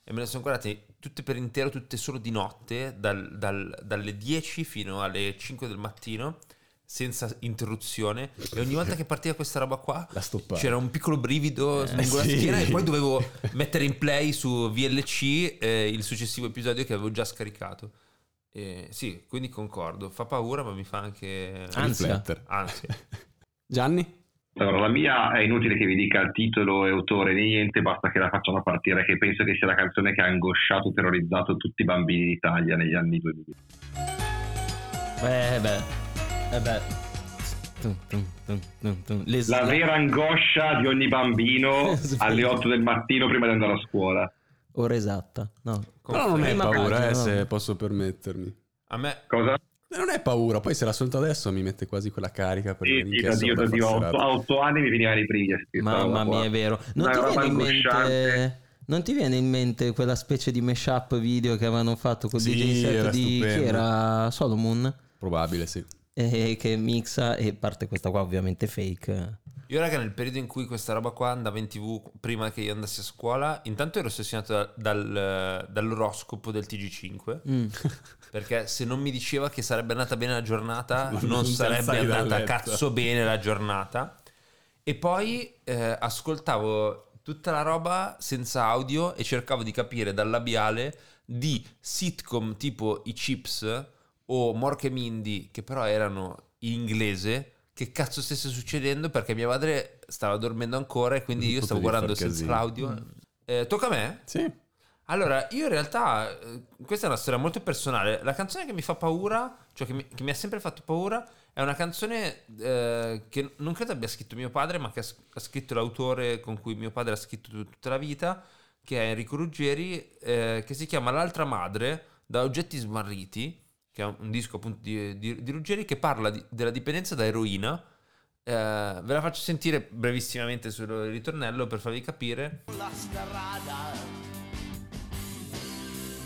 E me le sono guardate tutte per intero, tutte solo di notte, dal- dal- dalle 10 fino alle 5 del mattino, senza interruzione. E ogni volta che partiva questa roba qua, c'era un piccolo brivido lungo la sì. schiena e poi dovevo <laughs> mettere in play su VLC eh, il successivo episodio che avevo già scaricato. E sì, quindi concordo. Fa paura, ma mi fa anche Ansia. Ansia. Gianni? Allora, la mia è inutile che vi dica il titolo e autore né niente, basta che la facciano partire, che penso che sia la canzone che ha angosciato e terrorizzato tutti i bambini d'Italia negli anni 2000. Eh beh. Eh beh. Tun tun tun tun tun. Le La vera angoscia di ogni bambino <laughs> alle 8 del mattino prima di andare a scuola. Ora esatta. No. Però non è Prima paura, eh, no. se posso permettermi. A me Cosa? Non è paura, poi se l'ascolto adesso mi mette quasi quella carica per Sì, sì, in da chiesa Dio, da per Dio, a otto, anni mi venivano i brividi Mamma mia, è vero. Non ti, mente, non ti viene in mente quella specie di mashup video che avevano fatto con Sì, DJ set di chi era Solomon? Probabile, sì. eh, che mixa e parte questa qua ovviamente fake. Io raga nel periodo in cui questa roba qua andava in tv prima che io andassi a scuola, intanto ero ossessionato da- dal- dall'oroscopo del TG5, Mm. <laughs> perché se non mi diceva che sarebbe andata bene la giornata, <laughs> Non non sarebbe andata cazzo bene la giornata. E poi eh, ascoltavo tutta la roba senza audio e cercavo di capire dal labiale di sitcom tipo i Chips o Mork e Mindy, che però erano in inglese, che cazzo stesse succedendo perché mia madre stava dormendo ancora e quindi Non io stavo guardando senza casino. l'audio. Eh, tocca a me? Sì. Allora, io in realtà, eh, questa è una storia molto personale. La canzone che mi fa paura, cioè che mi, che mi ha sempre fatto paura, è una canzone eh, che non credo abbia scritto mio padre, ma che ha, ha scritto l'autore con cui mio padre ha scritto tut- tutta la vita, che è Enrico Ruggeri, eh, che si chiama L'altra madre, da oggetti smarriti, che è un, disco appunto di, di- di Ruggeri, che parla di- della dipendenza da eroina. Eh, ve la faccio sentire brevissimamente sul ritornello per farvi capire. La strada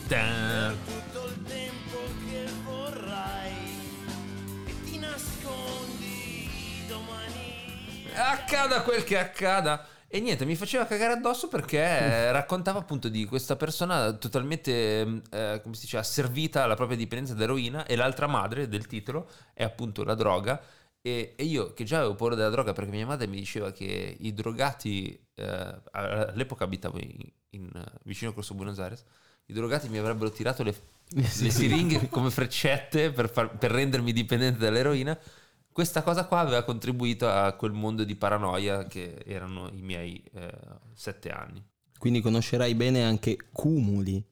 Tan. tutto il tempo che vorrai e ti nascondi domani. accada quel che accada. E niente, mi faceva cagare addosso perché <laughs> raccontava appunto di questa persona totalmente, eh, come si dice, asservita alla propria dipendenza d'eroina e l'altra madre del titolo è appunto la droga. E, e io che già avevo paura della droga perché mia madre mi diceva che i drogati, eh, all'epoca abitavo in, in, vicino a Corso Buenos Aires, i drogati mi avrebbero tirato le, <laughs> le siringhe come freccette per, far- per rendermi dipendente dall'eroina. Questa cosa qua aveva contribuito a quel mondo di paranoia che erano i miei eh, sette anni. Quindi conoscerai bene anche Cumuli.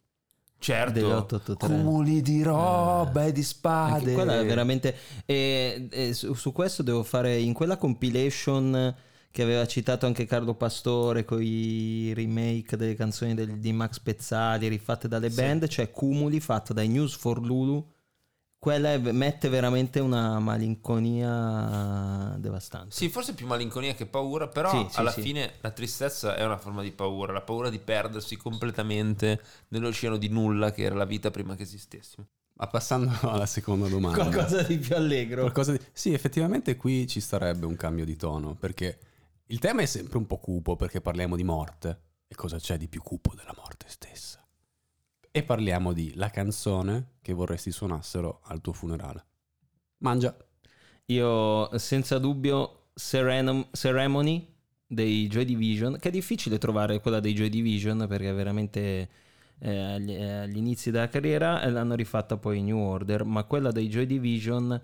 Certo, dell'883. cumuli di roba e di Anche spade. quella è veramente. E, e su, su questo devo fare in quella compilation che aveva citato anche Carlo Pastore con i remake delle canzoni del- di Max Pezzali rifatte dalle band. C'è Cumuli fatta dai News for Lulu. Quella è- mette veramente una malinconia devastante. Sì, forse più malinconia che paura, però Sì, sì, alla sì. fine la tristezza è una forma di paura, la paura di perdersi completamente nell'oceano di nulla che era la vita prima che esistessimo. Ma passando <laughs> alla seconda domanda. Qualcosa di più allegro. Qualcosa di- Sì, effettivamente qui ci starebbe un cambio di tono, perché il tema è sempre un po' cupo, perché parliamo di morte. E cosa c'è di più cupo della morte stessa? E parliamo di la canzone che vorresti suonassero al tuo funerale. Mangia. Io senza dubbio Serenum- Ceremony dei Joy Division, che è difficile trovare quella dei Joy Division perché veramente eh, agli, eh, agli inizi della carriera l'hanno rifatta poi in New Order, ma quella dei Joy Division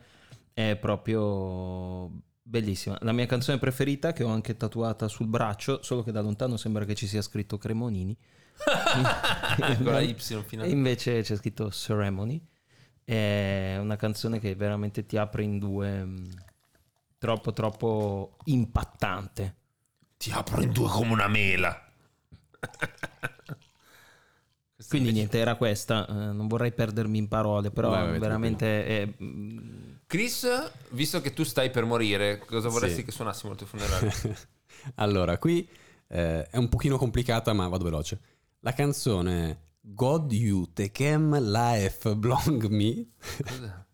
è proprio bellissima. La mia canzone preferita che ho anche tatuata sul braccio, solo che da lontano sembra che ci sia scritto Cremonini. <laughs> Con la Y E finale. invece c'è scritto Ceremony. È una canzone che veramente ti apre in due. mh, Troppo, troppo impattante. Ti apro in due come una mela. Quindi invece- niente, era questa. eh, non vorrei perdermi in parole, però vai, veramente è. mh, Chris, visto che tu stai per morire, cosa vorresti Sì. che suonassimo al tuo funerale? <laughs> allora, qui eh, è un pochino complicata, ma vado veloce. La canzone God You Tekem Life Blong Me,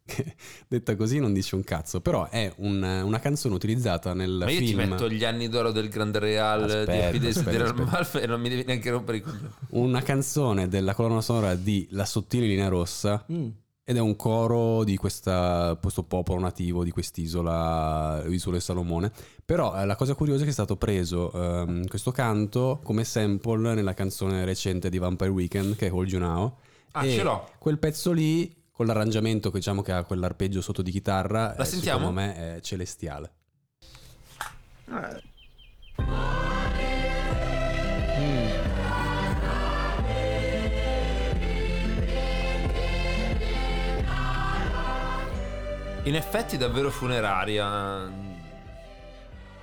<laughs> detta così non dice un cazzo, però è un- una canzone utilizzata nel Ma io ti film... metto gli anni d'oro del Grande Real Aspetta, di aspetta. Ralph e non mi devi neanche rompere i coglioni. una canzone della colonna sonora di La sottile linea rossa mm, ed è un coro di questa- questo popolo nativo di quest'isola, l'isola di Salomone. Però eh, la cosa curiosa è che è stato preso ehm, questo canto come sample nella canzone recente di Vampire Weekend che è Hold You Now. Ah, E ce l'ho. Quel pezzo lì, con l'arrangiamento che diciamo che ha quell'arpeggio sotto di chitarra, La eh, sentiamo? secondo me è celestiale. In effetti davvero funeraria.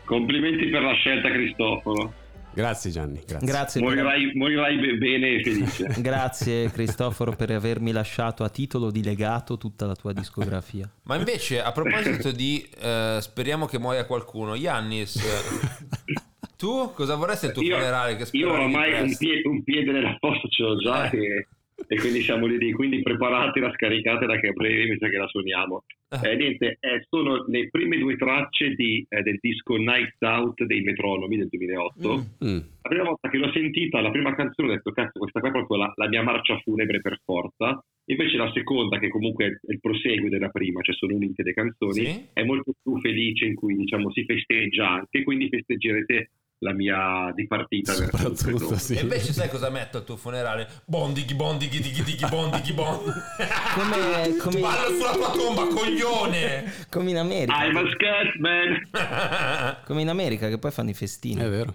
Complimenti per la scelta, Cristoforo. Grazie Gianni, grazie. Grazie, per- Morirai, morirai be- bene e felice. <laughs> grazie Cristoforo per avermi lasciato a titolo di legato tutta la tua discografia. <laughs> Ma invece, a proposito di eh, speriamo che muoia qualcuno, Yannis, eh, tu cosa vorresti al tuo io, funerale? Che io ormai un piede, un piede nella fossa ce l'ho già Eh. che e quindi siamo lì, lì. quindi preparatela, scaricatela che a breve mi sa che la suoniamo. Eh, niente, eh, sono le prime due tracce di, eh, del disco Nights Out dei Metronomi del 2008. Mm. La prima volta che l'ho sentita, la prima canzone, ho detto, cazzo, questa qua è proprio la, la mia marcia funebre per forza. Invece la seconda, che comunque è il proseguo della prima, cioè sono unite le canzoni, Sì? è molto più felice in cui diciamo si festeggia anche, quindi festeggerete la mia dipartita Soprattutto, sì. E invece sai cosa metto al tuo funerale? Bondighi, bondighi, dighi, dighi, bondighi, bon. <laughs> Come, come, Ballo sulla tua tomba, coglione! come in America. I'm a scat man! <laughs> Come in America che poi fanno i festini. È vero.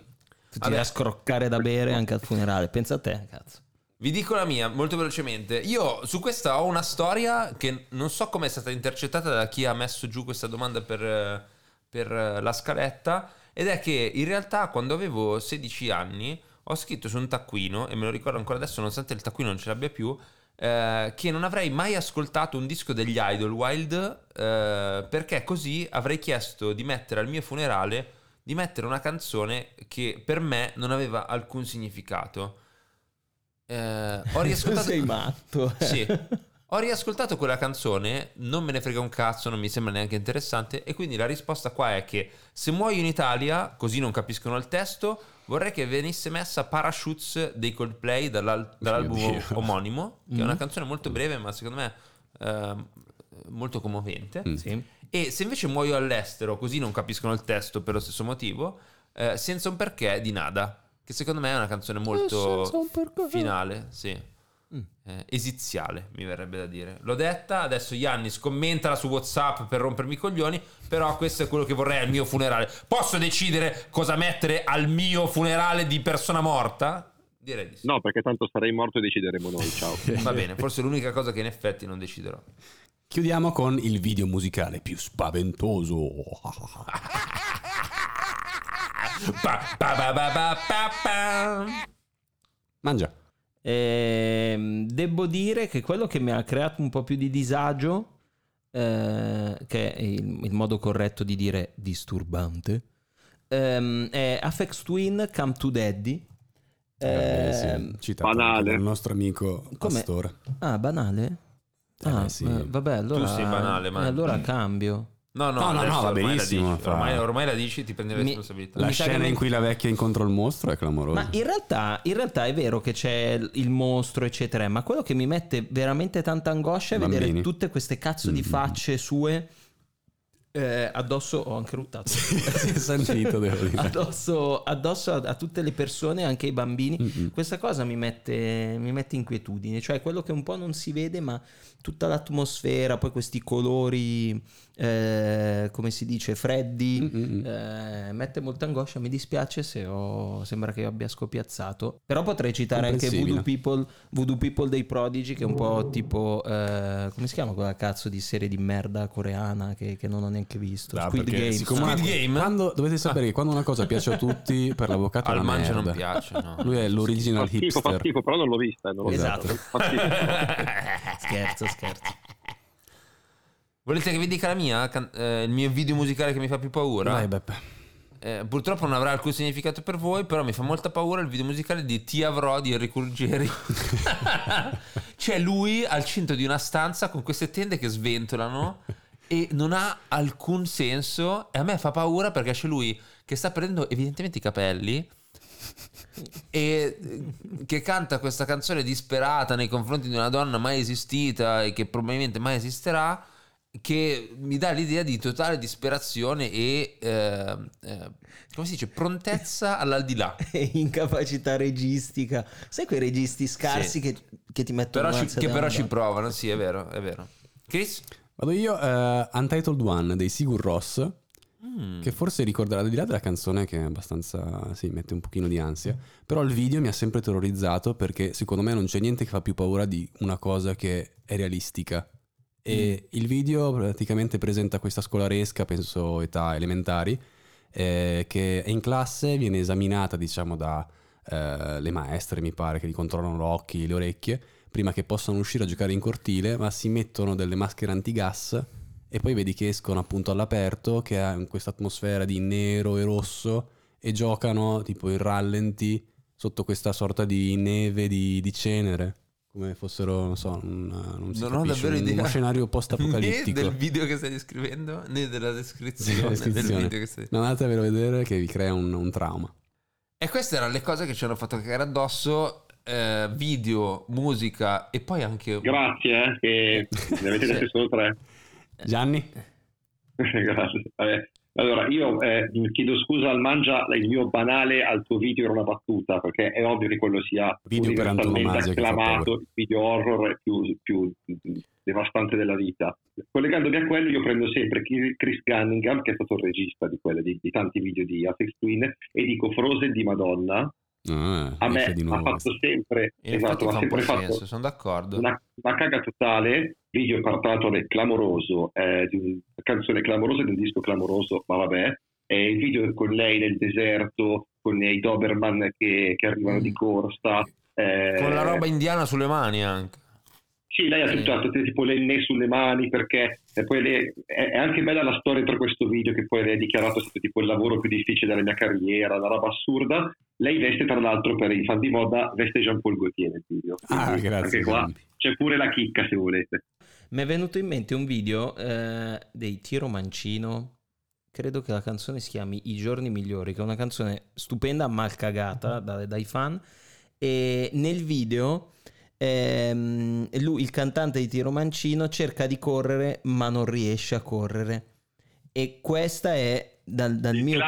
Tutti Vabbè. a scroccare da bere anche al funerale. Pensa a te, cazzo. Vi dico la mia molto velocemente. Io su questa ho una storia che non so come è stata intercettata da chi ha messo giù questa domanda per, eh, per, eh, la scaletta. Ed è che in realtà quando avevo 16 anni ho scritto su un taccuino, e me lo ricordo ancora adesso, nonostante il taccuino non ce l'abbia più, eh, che non avrei mai ascoltato un disco degli Idlewild eh, perché così avrei chiesto di mettere al mio funerale di mettere una canzone che per me non aveva alcun significato. Eh, ho <laughs> riascoltato Sei matto. Sì. Ho riascoltato quella canzone, non me ne frega un cazzo, non mi sembra neanche interessante e quindi la risposta qua è che se muoio in Italia, così non capiscono il testo, vorrei che venisse messa Parachutes dei Coldplay dall'al- dall'album Dio. omonimo, che è una canzone molto breve ma secondo me ehm, molto commovente. Sì. E se invece muoio all'estero, così non capiscono il testo per lo stesso motivo, eh, senza un perché di Nada, che secondo me è una canzone molto Senza un perché. finale, sì. Eh, esiziale, mi verrebbe da dire. L'ho detta, adesso Yannis commentala su WhatsApp per rompermi i coglioni, però questo è quello che vorrei al mio funerale. Posso decidere cosa mettere al mio funerale di persona morta? Direi di sì. No, perché tanto sarei morto e decideremo noi. Ciao. <laughs> Va bene, forse è l'unica cosa che in effetti non deciderò. Chiudiamo con il video musicale più spaventoso. Pa, pa, pa, pa, pa, pa, pa. Mangia. Ehm, devo dire che quello che mi ha creato un po' più di disagio, eh, che è il, il modo corretto di dire disturbante, ehm, è Afex Twin Come to Daddy. Eh, sì, Ehm, citato banale. dal nostro amico Come? Pastore. Ah, banale? Eh, Ah, sì. eh, vabbè, allora, sei banale, ma- eh, allora <clears throat> cambio. No, no, No, no, no, va ormai la benissimo, dici. Ormai, ormai la dici, ti prendi le Mi- responsabilità. La Mi sa che scena in cui la vecchia incontra il mostro è clamorosa. Ma in realtà, in realtà è vero che c'è il mostro, eccetera, ma quello che mi mette veramente tanta angoscia è I vedere bambini. tutte queste cazzo di Mm. facce sue eh, addosso. Ho anche ruttato. si è sentito, devo dire. addosso, addosso a, a tutte le persone, anche ai bambini. Mm-mm. Questa cosa mi mette, mi mette inquietudine, cioè quello che un po' non si vede, ma tutta l'atmosfera, poi questi colori, eh, come si dice, freddi, Mm-mm. eh, mette molta angoscia. Mi dispiace se ho, sembra che io abbia scopiazzato, però potrei citare anche. Voodoo People, Voodoo People dei Prodigy, che è un po' tipo, eh, come si chiama quella cazzo di serie di merda coreana che, che non ho neanche visto? Ah, Squid Game. Squid una- Game? Quando, dovete sapere che quando una cosa piace a tutti, per l'avvocato Al una mangia non piace, no. Lui è l'original Fa fa hipster. schifo, però non l'ho vista. Non l'ho Esatto. vista. Fa <laughs> scherzo, scherzo. Volete che vi dica la mia? Can- eh, il mio video musicale che mi fa più paura? Vai Beppe. Eh, purtroppo non avrà alcun significato per voi, però mi fa molta paura il video musicale di Ti avrò di Enrico Ruggeri. <laughs> C'è lui al centro di una stanza con queste tende che sventolano e non ha alcun senso e a me fa paura perché c'è lui che sta prendendo evidentemente i capelli e eh, che canta questa canzone disperata nei confronti di una donna mai esistita e che probabilmente mai esisterà che mi dà l'idea di totale disperazione e eh, eh, come si dice prontezza <laughs> all'aldilà e incapacità registica. Sai quei registi scarsi Sì. che, che ti mettono però ci, che però ci provano sì è vero è vero Chris Vado io, eh, Untitled One dei Sigur Ross, Mm. che forse ricorderà al di là della canzone che è abbastanza, sì, mette un pochino di ansia, però il video mi ha sempre terrorizzato perché secondo me non c'è niente che fa più paura di una cosa che è realistica. E il video praticamente presenta questa scolaresca, penso età elementari, eh, che è in classe, viene esaminata diciamo da eh, le maestre, mi pare, che gli controllano gli occhi, le orecchie, prima che possano uscire a giocare in cortile, ma si mettono delle maschere antigas e poi vedi che escono appunto all'aperto, che ha questa atmosfera di nero e rosso, e giocano tipo in rallenti sotto questa sorta di neve di, di cenere, come fossero, non so, un, non si Non ho capisce, davvero un- idea. uno scenario Né post-apocalittico. <laughs> del video che stai descrivendo, né della descrizione, Della del descrizione. video che stai Non andatevelo a vedere che vi crea un, un trauma. E queste erano le cose che ci hanno fatto cagare addosso. eh, video, musica e poi anche. Grazie, eh, che ne avete <laughs> dette solo tre. Gianni? <laughs> Grazie. Vabbè. Allora, io eh, chiedo scusa al Mangia, il mio banale al tuo video era una battuta, perché è ovvio che quello sia Video universalmente acclamato, il video horror più, più devastante della vita. Collegandomi a quello, io prendo sempre Chris Cunningham, che è stato il regista di, quelle, di, di tanti video di Apex Twin, e dico Frozen di Madonna. Ah, A me ha fatto sempre, esatto, fa ha sempre fatto senso, sono d'accordo. una, una caga totale, video partatore clamoroso, eh, di una canzone clamorosa di un disco clamoroso, ma vabbè, e il video con lei nel deserto, con i Doberman che, che arrivano Mm. di corsa. eh, Con la roba indiana sulle mani anche. Sì, lei ha tutto, tipo l'enne sulle mani perché e poi lei- è, è anche bella la storia tra questo video che poi lei ha dichiarato sia stato tipo il lavoro più difficile della mia carriera, una roba assurda. Lei veste tra l'altro per i fan di moda, veste Jean Paul Gaultier nel video. Ah, Quindi grazie, Anche qua c'è pure la chicca se volete. Mi è venuto in mente un video eh, dei Tiro Mancino. Credo che la canzone si chiami I giorni migliori, che è una canzone stupenda, mal cagata da- dai fan. E nel video ehm, lui, il cantante di Tiro Mancino, cerca di correre, ma non riesce a correre. E questa è dal, dal mio.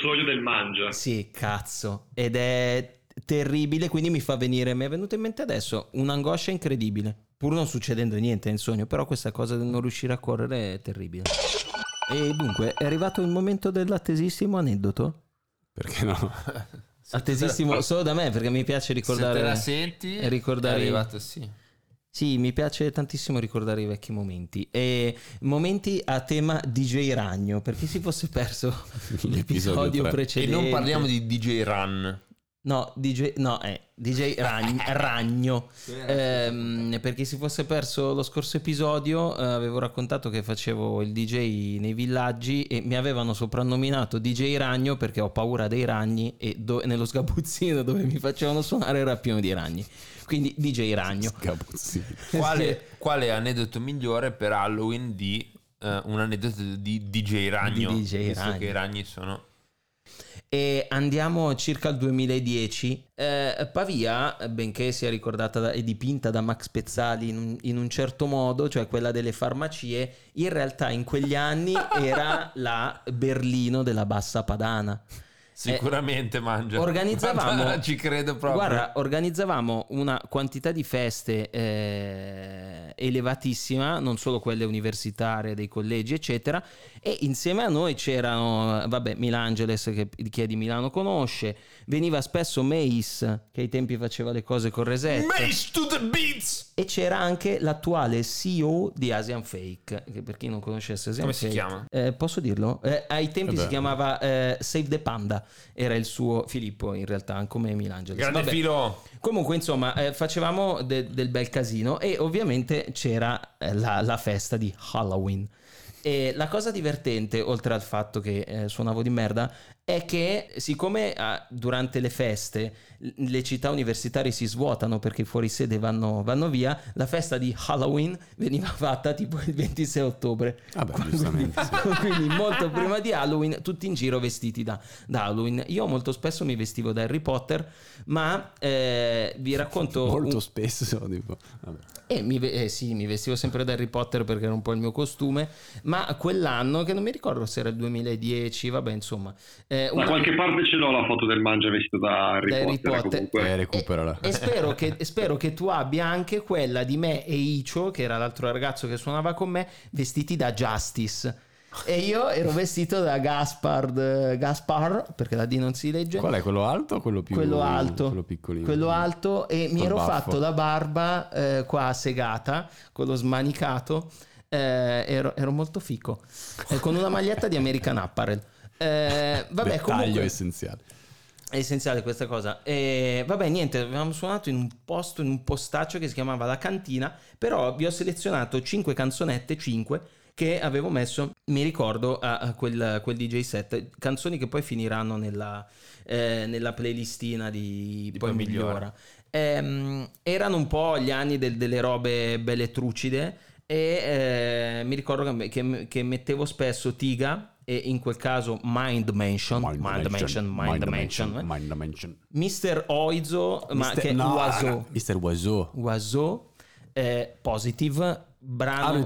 sogno del mangia. Sì, cazzo. Ed è terribile, quindi mi fa venire, mi è venuto in mente adesso, un'angoscia incredibile. Pur non succedendo niente nel sogno, però questa cosa del non riuscire a correre è terribile. E dunque, è arrivato il momento dell'attesissimo aneddoto? Perché no? <laughs> Attesissimo <laughs> solo da me, perché mi piace Se ricordare... te la senti, e ricordare- è arrivato sì. Sì, mi piace tantissimo ricordare i vecchi momenti. E momenti a tema DJ Ragno, per chi si fosse perso <laughs> L'episodio l'episodio tre. E precedente. non parliamo di DJ Run. No, DJ, no, eh, DJ Ragn- <laughs> Ragno. Ehm, per chi si fosse perso lo scorso episodio, eh, avevo raccontato che facevo il DJ nei villaggi e mi avevano soprannominato DJ Ragno perché ho paura dei ragni e do- nello sgabuzzino <laughs> dove mi facevano suonare era pieno di ragni. Quindi DJ Ragno. Sgabuzzino. <laughs> Quale, quale aneddoto migliore per Halloween di eh, un aneddoto di DJ Ragno? Di DJ visto Ragno. che i ragni sono... E andiamo circa al 2010. Eh, Pavia, benché sia ricordata da- e dipinta da Max Pezzali in un, in un certo modo, cioè quella delle farmacie, in realtà in quegli anni <laughs> era la Berlino della bassa padana. Sicuramente mangia. organizzavamo- <laughs> Ci credo proprio. Guarda, organizzavamo una quantità di feste eh, elevatissima, non solo quelle universitarie, dei collegi, eccetera, e insieme a noi c'erano, vabbè, Milangeles, che chi è di Milano conosce, veniva spesso Mace, che ai tempi faceva le cose con Reset, Mace to the beats! e c'era anche l'attuale CEO di Asian Fake, che per chi non conoscesse Asian Come si Fake... chiama? eh, posso dirlo? Eh, ai tempi Vabbè. si chiamava eh, Save the Panda, era il suo Filippo in realtà, come Milangeles. Grande Vabbè. filo. Comunque, insomma, eh, facevamo de- del bel casino e ovviamente c'era eh, la, la festa di Halloween. E la cosa divertente, oltre al fatto che eh, suonavo di merda, è che siccome ah, durante le feste le città universitarie si svuotano perché i fuorisede vanno, vanno via, la festa di Halloween veniva <laughs> fatta tipo il 26 ottobre. Vabbè, Quindi- giustamente, sì. <laughs> Quindi molto prima di Halloween, tutti in giro vestiti da, da Halloween. Io molto spesso mi vestivo da Harry Potter, ma eh, vi racconto... <laughs> Molto un- spesso. Tipo, vabbè. eh, mi, eh, sì, mi vestivo sempre da Harry Potter perché era un po' il mio costume, ma quell'anno, che non mi ricordo se era il 2010, vabbè insomma... eh, Da una- qualche parte ce l'ho la foto del mangia vestito da Harry Da Harry Potter. Potter. Eh, recuperala. E, e spero, che, e spero che tu abbia anche quella di me e Icio, che era l'altro ragazzo che suonava con me, vestiti da Justice. E io ero vestito da Gaspard, Gaspar, perché la D non si legge. Qual è quello alto o quello più quello alto, Quello piccolino. quello alto e mi ero baffo. fatto la barba eh, qua segata, con lo smanicato, eh, ero, ero molto fico, eh, con una maglietta di American Apparel. Eh, vabbè, Dettaglio comunque essenziale. è essenziale questa cosa. E vabbè, niente, avevamo suonato in un posto, in un postaccio che si chiamava La Cantina, però vi ho selezionato 5 canzonette, 5, che avevo messo mi ricordo a, quel, quel DJ set, canzoni che poi finiranno nella, eh, nella playlistina di, Poi Poi Migliora. Ehm, erano un po' gli anni del- delle robe belle trucide e eh, mi ricordo che, che- che mettevo spesso Tiga e in quel caso Mind Mansion, Mind, Mansion, Mind, Mansion, eh. Mind Dimension. Mr. Oizo, ma Mister- che no, Oizo, <laughs> Mr. Oiseau. Oizo, eh, Positive, brano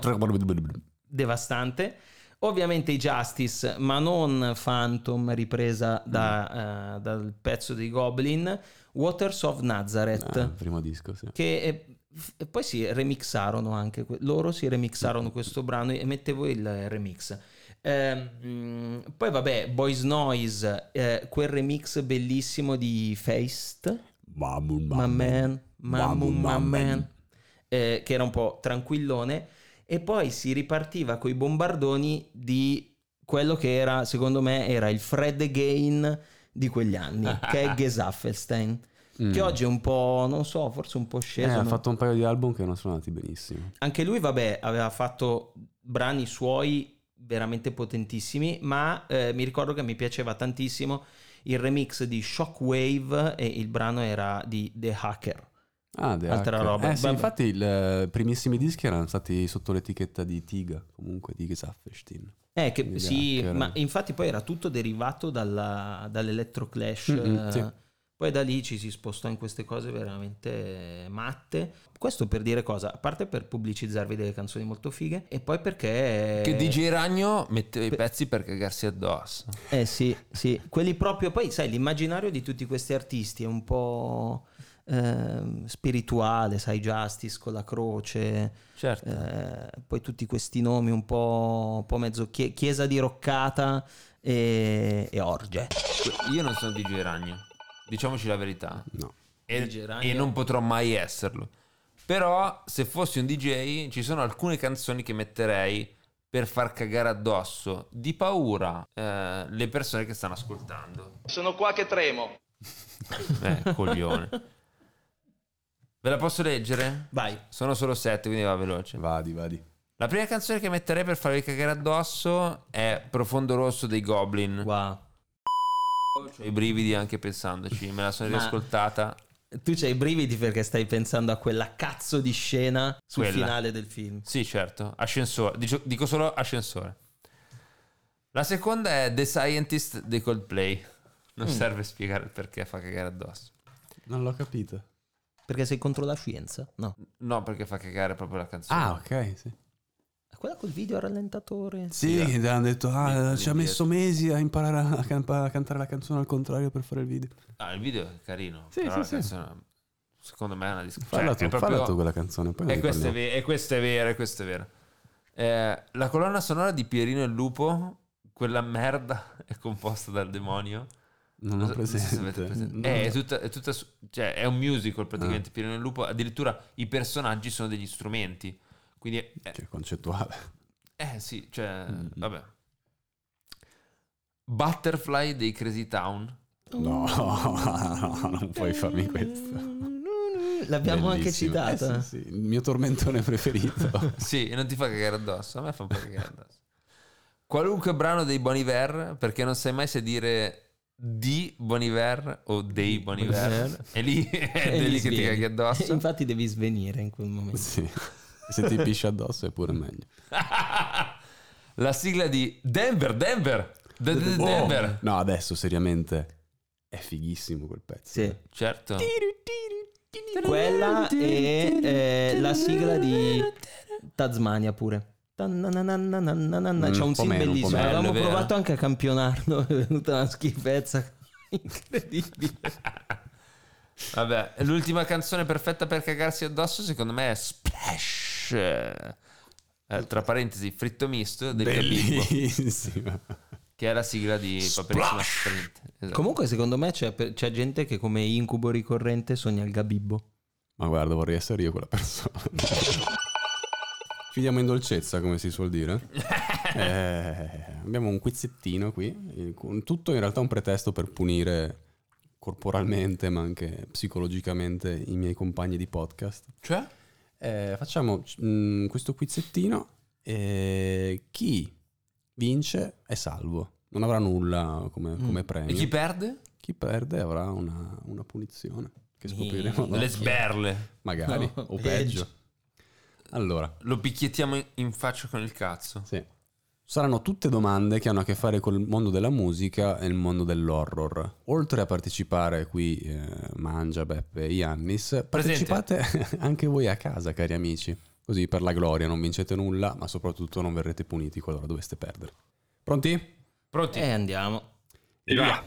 devastante. Ovviamente i Justice, ma non Phantom, ripresa da, eh, dal pezzo dei Goblin, Waters of Nazareth, Ah, primo disco, sì. che eh, f- poi si remixarono anche, loro si remixarono questo brano e mettevo il remix. Ehm, poi vabbè, Boys Noise, eh, quel remix bellissimo di Feist, Mamun, My Man, Mamun, Mamun, My Mamun. Man, eh, che era un po' tranquillone, e poi si ripartiva con i bombardoni di quello che era, secondo me, era il Fred Again di quegli anni, <laughs> che è Gesaffelstein, che oggi è un po', non so, forse un po' Mm. Eh, sceso. ha no? fatto un paio di album che non sono andati benissimo. Anche lui, vabbè, aveva fatto brani suoi veramente potentissimi, ma eh, mi ricordo che mi piaceva tantissimo il remix di Shockwave e il brano era di The Hacker. Ah, The Altra Hacker. roba. Eh sì, infatti i eh, primissimi dischi erano stati sotto l'etichetta di Tiga, comunque di Gesaffelstein. Eh, che, sì, ma infatti poi era tutto derivato dalla, dall'Electroclash. Mm-mm, eh, sì. Poi da lì ci si spostò in queste cose veramente matte. Questo per dire cosa? A parte per pubblicizzarvi delle canzoni molto fighe, e poi perché. Che DJ Ragno metteva i pezzi per cagarsi addosso. Eh sì, sì, quelli proprio, poi sai, l'immaginario di tutti questi artisti è un po' ehm, spirituale, sai, Justice con la croce, Certo. eh, poi tutti questi nomi un po', un po' mezzo chie- chiesa diroccata e, e orge. Io non sono DJ Ragno, diciamoci la verità. No. E, e non potrò mai esserlo. Però, se fossi un DJ, ci sono alcune canzoni che metterei per far cagare addosso di paura eh, le persone che stanno ascoltando. Sono qua che tremo. <laughs> Eh, coglione. Ve la posso leggere? Vai. Sono solo sette, quindi va veloce. Vadi, vadi. La prima canzone che metterei per farvi cagare addosso è Profondo Rosso dei Goblin. Wow. Ho i brividi anche pensandoci, me la sono <laughs> Ma- riascoltata. Tu c'hai i brividi perché stai pensando a quella cazzo di scena sul Quella. finale del film. Sì, certo, ascensore. Dico, dico solo ascensore. La seconda è The Scientist dei Coldplay. Non serve spiegare il perché fa cagare addosso. Non l'ho capito. Perché sei contro la scienza? No. No, perché fa cagare proprio la canzone. Ah, ok, sì. Quella col video rallentatore. Sì, gli hanno detto, ah, ci ha messo mesi a imparare a, can- a cantare la canzone al contrario per fare il video. Ah, il video è carino. Sì, però sì, la sì. canzone, secondo me è una discussione. Falla tu, falla tu quella canzone, poi E questo, è riparliamo. ve- e questo è vero, e questo è vero. Eh, la colonna sonora di Pierino e il Lupo, quella merda, <laughs> è composta dal demonio. Non ho Non so se presente. avete presente. No. Eh, è, tutta, è, tutta cioè, è un musical Ah. praticamente. Pierino e il Lupo, addirittura i personaggi sono degli strumenti. Quindi, è- è- Che concettuale. eh sì, cioè, Mm. vabbè. Butterfly dei Crazy Town. No, <laughs> non puoi farmi questo. L'abbiamo anche Bellissimo. citata. Eh sì, sì, il mio tormentone preferito. <laughs> Sì, e non ti fa cagare addosso. A me fa un po' cagare addosso. Qualunque brano dei Boniver, perché non sai mai se dire di Boniver o dei Boniver. Boniver. E <laughs> lì è E lì che ti caghi addosso. Infatti devi svenire in quel momento. sì. Se ti pisci addosso è pure meglio. <laughs> La sigla di Denver, Denver. De- de- Oh, Denver. No, adesso seriamente è fighissimo quel pezzo. Sì. Certo. Quella eh, la sigla di Tasmania pure. Tananananananana. C'è Mm, un po' bellissimo. Avevamo provato anche a campionarlo. <laughs> È venuta una schifezza <laughs> incredibile. Vabbè, l'ultima canzone perfetta per cagarsi addosso secondo me è Splash. Eh, tra parentesi, fritto misto del Gabibbo, Bellissimo. che è la sigla di Paperissima Sprint. Esatto. Comunque, secondo me c'è, c'è gente che come incubo ricorrente sogna il gabibbo. Ma guarda, vorrei essere io quella persona. <laughs> Chiudiamo in dolcezza, come si suol dire. <laughs> Eh, abbiamo un quizzettino qui, tutto in realtà un pretesto per punire corporalmente, ma anche psicologicamente i miei compagni di podcast. Cioè? Eh, facciamo mm, questo quizzettino. eh, chi vince è salvo. Non avrà nulla come, come E premio. chi perde? Chi perde avrà una, una punizione che scopriremo dopo. Le sberle. Magari, No, o peggio. Allora, Lo picchiettiamo in- in faccia con il cazzo. sì. Saranno tutte domande che hanno a che fare col mondo della musica e il mondo dell'horror. Oltre a partecipare qui, eh, Mangia, Beppe e Iannis, partecipate <laughs> anche voi a casa, cari amici. Così per la gloria non vincete nulla, ma soprattutto non verrete puniti qualora doveste perdere. Pronti? Pronti? E andiamo. Si va.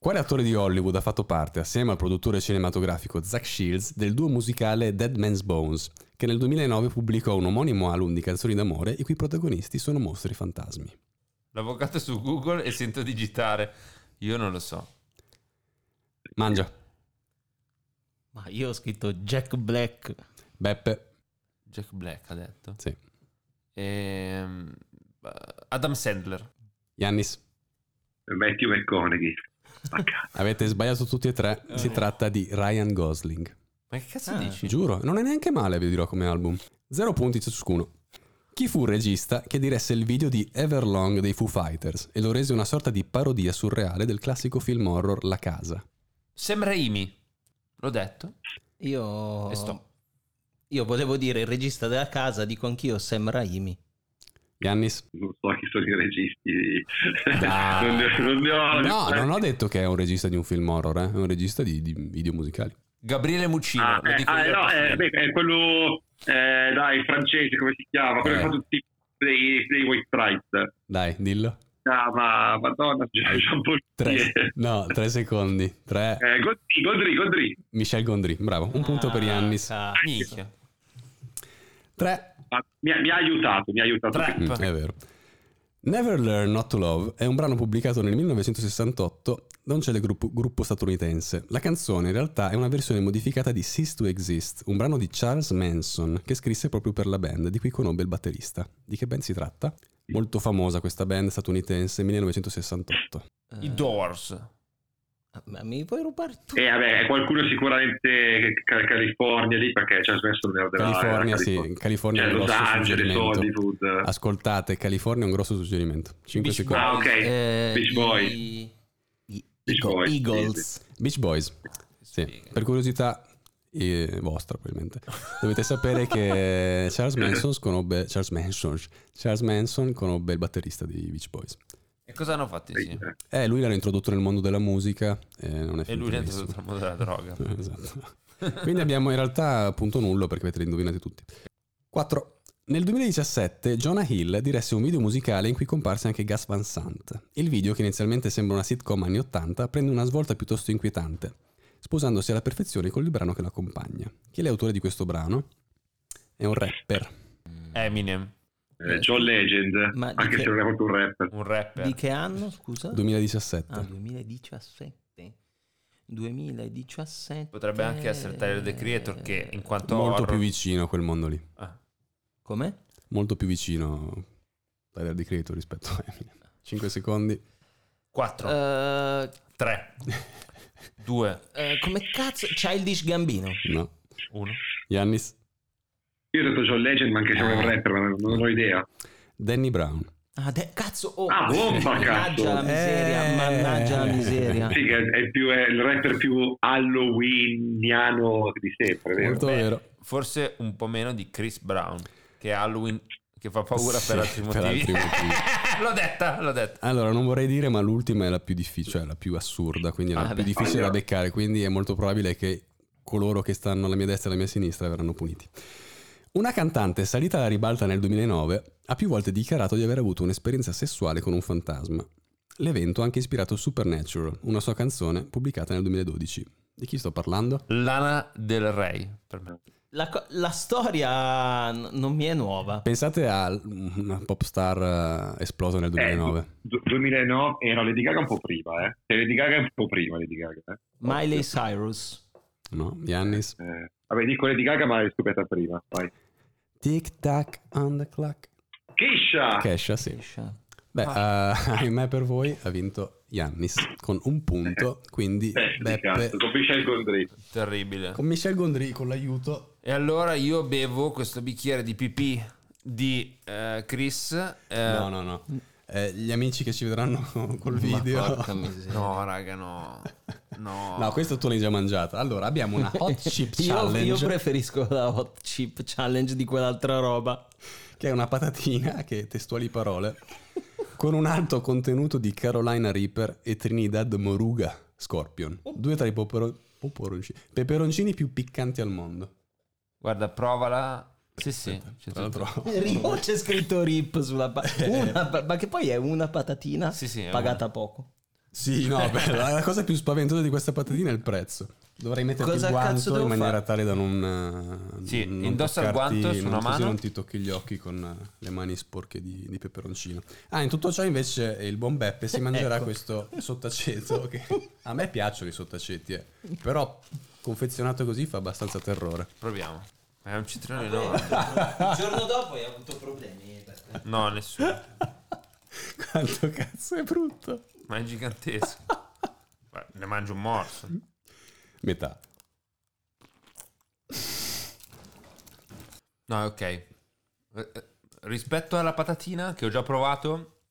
Quale attore di Hollywood ha fatto parte, assieme al produttore cinematografico Zach Shields, del duo musicale Dead Man's Bones, che nel 2009 pubblicò un omonimo album di canzoni d'amore i cui protagonisti sono mostri fantasmi? L'avvocato è su Google e sento digitare. Io non lo so. Mangia. Ma io ho scritto Jack Black. Beppe. Jack Black ha detto. Sì. Ehm, Adam Sandler. Yannis. Matthew McConaughey. Avete sbagliato tutti e tre. Si tratta di Ryan Gosling. Ma che cazzo Ah. dici? Giuro, non è neanche male, vi dirò come album. Zero punti ciascuno. Chi fu il regista che diresse il video di Everlong dei Foo Fighters e lo rese una sorta di parodia surreale del classico film horror La Casa? Sam Raimi. L'ho detto. Io... E sto. Io volevo dire il regista della casa, dico anch'io Sam Raimi. Yannis? Non so chi sono i registi. Dai. non, ne- non ne ho- No, non ho detto che è un regista di un film horror, eh. è un regista di, di video musicali. Gabriele Muccino. Ah, lo eh, dico ah, io no, eh, beh, è quello, eh, dai, francese, come si chiama? Quello Eh. che fa tutti dei, dei White Stripes. Dai, dillo. Ah, ma madonna, Jean Paul Tre, no, tre secondi. Tre. eh, Gondry, Gondry, Gondry. Michel Gondry, bravo. Un punto per Yannis. Ah, Minchia. Tre. Ah, Mi, ha- mi ha aiutato, mi ha aiutato. Tre. Mm, è vero. Never Learn Not to Love è un brano pubblicato nel 1968 un celebre gruppo, gruppo statunitense. La canzone in realtà è una versione modificata di Cease to Exist, un brano di Charles Manson che scrisse proprio per la band, di cui conobbe il batterista. Di che band si tratta? Molto famosa questa band statunitense, 1968. I Doors. Ma mi puoi rubare tu? E vabbè, è qualcuno sicuramente ca- California lì perché c'è spesso della della- California, della sì, California è Cioè, un Los grosso Angeles, suggerimento. Hollywood. Ascoltate, California è un grosso suggerimento. 5 Beach secondi. Ah, ok. Eh, Beach Boys. i- i- Beach Boys, Eagles. Beach Boys. Sì, per curiosità eh, vostra probabilmente. Dovete sapere che <laughs> Charles Manson conobbe Charles Manson, Charles Manson conobbe il batterista dei Beach Boys. E cosa hanno fatto insieme? Eh, lui l'ha introdotto nel mondo della musica e non è E lui benissimo. entrato nel mondo della droga. Eh, <laughs> Esatto. Quindi abbiamo in realtà punto nullo perché avete indovinati tutti. 4. Nel 2017 Jonah Hill diresse un video musicale in cui comparse anche Gus Van Sant. Il video, che inizialmente sembra una sitcom anni 80, prende una svolta piuttosto inquietante, sposandosi alla perfezione con il brano che lo accompagna. Chi è l'autore di questo brano? È un rapper. Eminem. Eh, John Legend, Ma anche che- se non è proprio un rapper. Un rapper. Di che anno, scusa? 2017. Ah, 2017. 2017. Potrebbe anche essere Tyler The Creator che in quanto Molto horror- più vicino a quel mondo lì. Ah, Com'è? Molto più vicino Tyler di Creator rispetto a Eminem. <laughs> 5 secondi. 4 Eh, 3 2 <laughs> eh, come cazzo? Childish Gambino. No. 1 Yannis. Io ho detto John Legend, ma anche se è un Ah. rapper, ma non, ho idea. Danny Brown. Ah, de- cazzo, oh. Ah, bomba, mannaggia cazzo. la miseria, Eh. mannaggia la miseria. Sì, che è, è più, è il rapper più halloweeniano di sempre, vero? Molto vero. Forse un po' meno di Chris Brown Che è Halloween Che fa paura Sì, per <laughs> altri per motivi altri motivi. <laughs> L'ho detta L'ho detta Allora, non vorrei dire, ma l'ultima è la più difficile, cioè la più assurda, quindi è la Ah, più beh. difficile da beccare, quindi è molto probabile che coloro che stanno alla mia destra e alla mia sinistra verranno puniti. Una cantante salita alla ribalta nel 2009 ha più volte dichiarato di aver avuto un'esperienza sessuale con un fantasma. L'evento ha anche ispirato Supernatural, una sua canzone pubblicata nel 2012. Di chi sto parlando? Lana del Rey per me. La, la storia n- non mi è nuova. Pensate a una pop star eh, esplosa nel 2009. Eh, du- 2009 era Lady Gaga un po' prima, eh. Cioè, Lady Gaga è un po' prima, Lady Gaga. Eh. Miley Cyrus. No? Yannis? Eh, vabbè, dico Lady Gaga, ma l'hai scoperta prima. Vai. Tic tac on the clock. Kesha! Kesha, sì. Esce. Beh, eh, <laughs> ahimè per voi ha vinto Yannis con un punto, quindi Eh, Beppe cazzo, con Michel Gondry. Terribile con Michel Gondry con l'aiuto E allora io bevo questo bicchiere di pipì di eh, Chris. eh, No, no, no. Eh, gli amici che ci vedranno <laughs> col video. <laughs> No, raga, no. No. No, questo tu l'hai già mangiato. Allora, abbiamo una <laughs> hot chip Io- challenge. Io, preferisco la hot chip challenge di quell'altra roba. che è una patatina che testuali parole con un alto contenuto di Carolina Reaper e Trinidad Moruga Scorpion. Due tra i popero- poporoncini, peperoncini più piccanti al mondo. Guarda, provala. Sì, sì. c'è Tra tutto. l'altro, <laughs> Rip, c'è scritto rip sulla pa- <laughs> una ma che poi è una patatina Sì, sì, è pagata poco. Sì, no, <laughs> beh, la cosa più spaventosa di questa patatina è il prezzo. Dovrei metterti Cosa il guanto in maniera fare? tale da non, Sì, non indossa il guanto su una mano. non ti tocchi gli occhi con eh, le mani sporche di, di peperoncino. Ah, in tutto ciò invece il buon Beppe si <laughs> mangerà Ecco. questo sottaceto <laughs> che a me piacciono i sottaceti, eh, però confezionato così fa abbastanza terrore. Proviamo. È un citrone enorme. Il giorno dopo hai avuto problemi. No, nessuno. Quanto cazzo è brutto. Ma è gigantesco. <laughs> Ne mangio un morso. Metà. No, ok. Eh, eh, Rispetto alla patatina che ho già provato,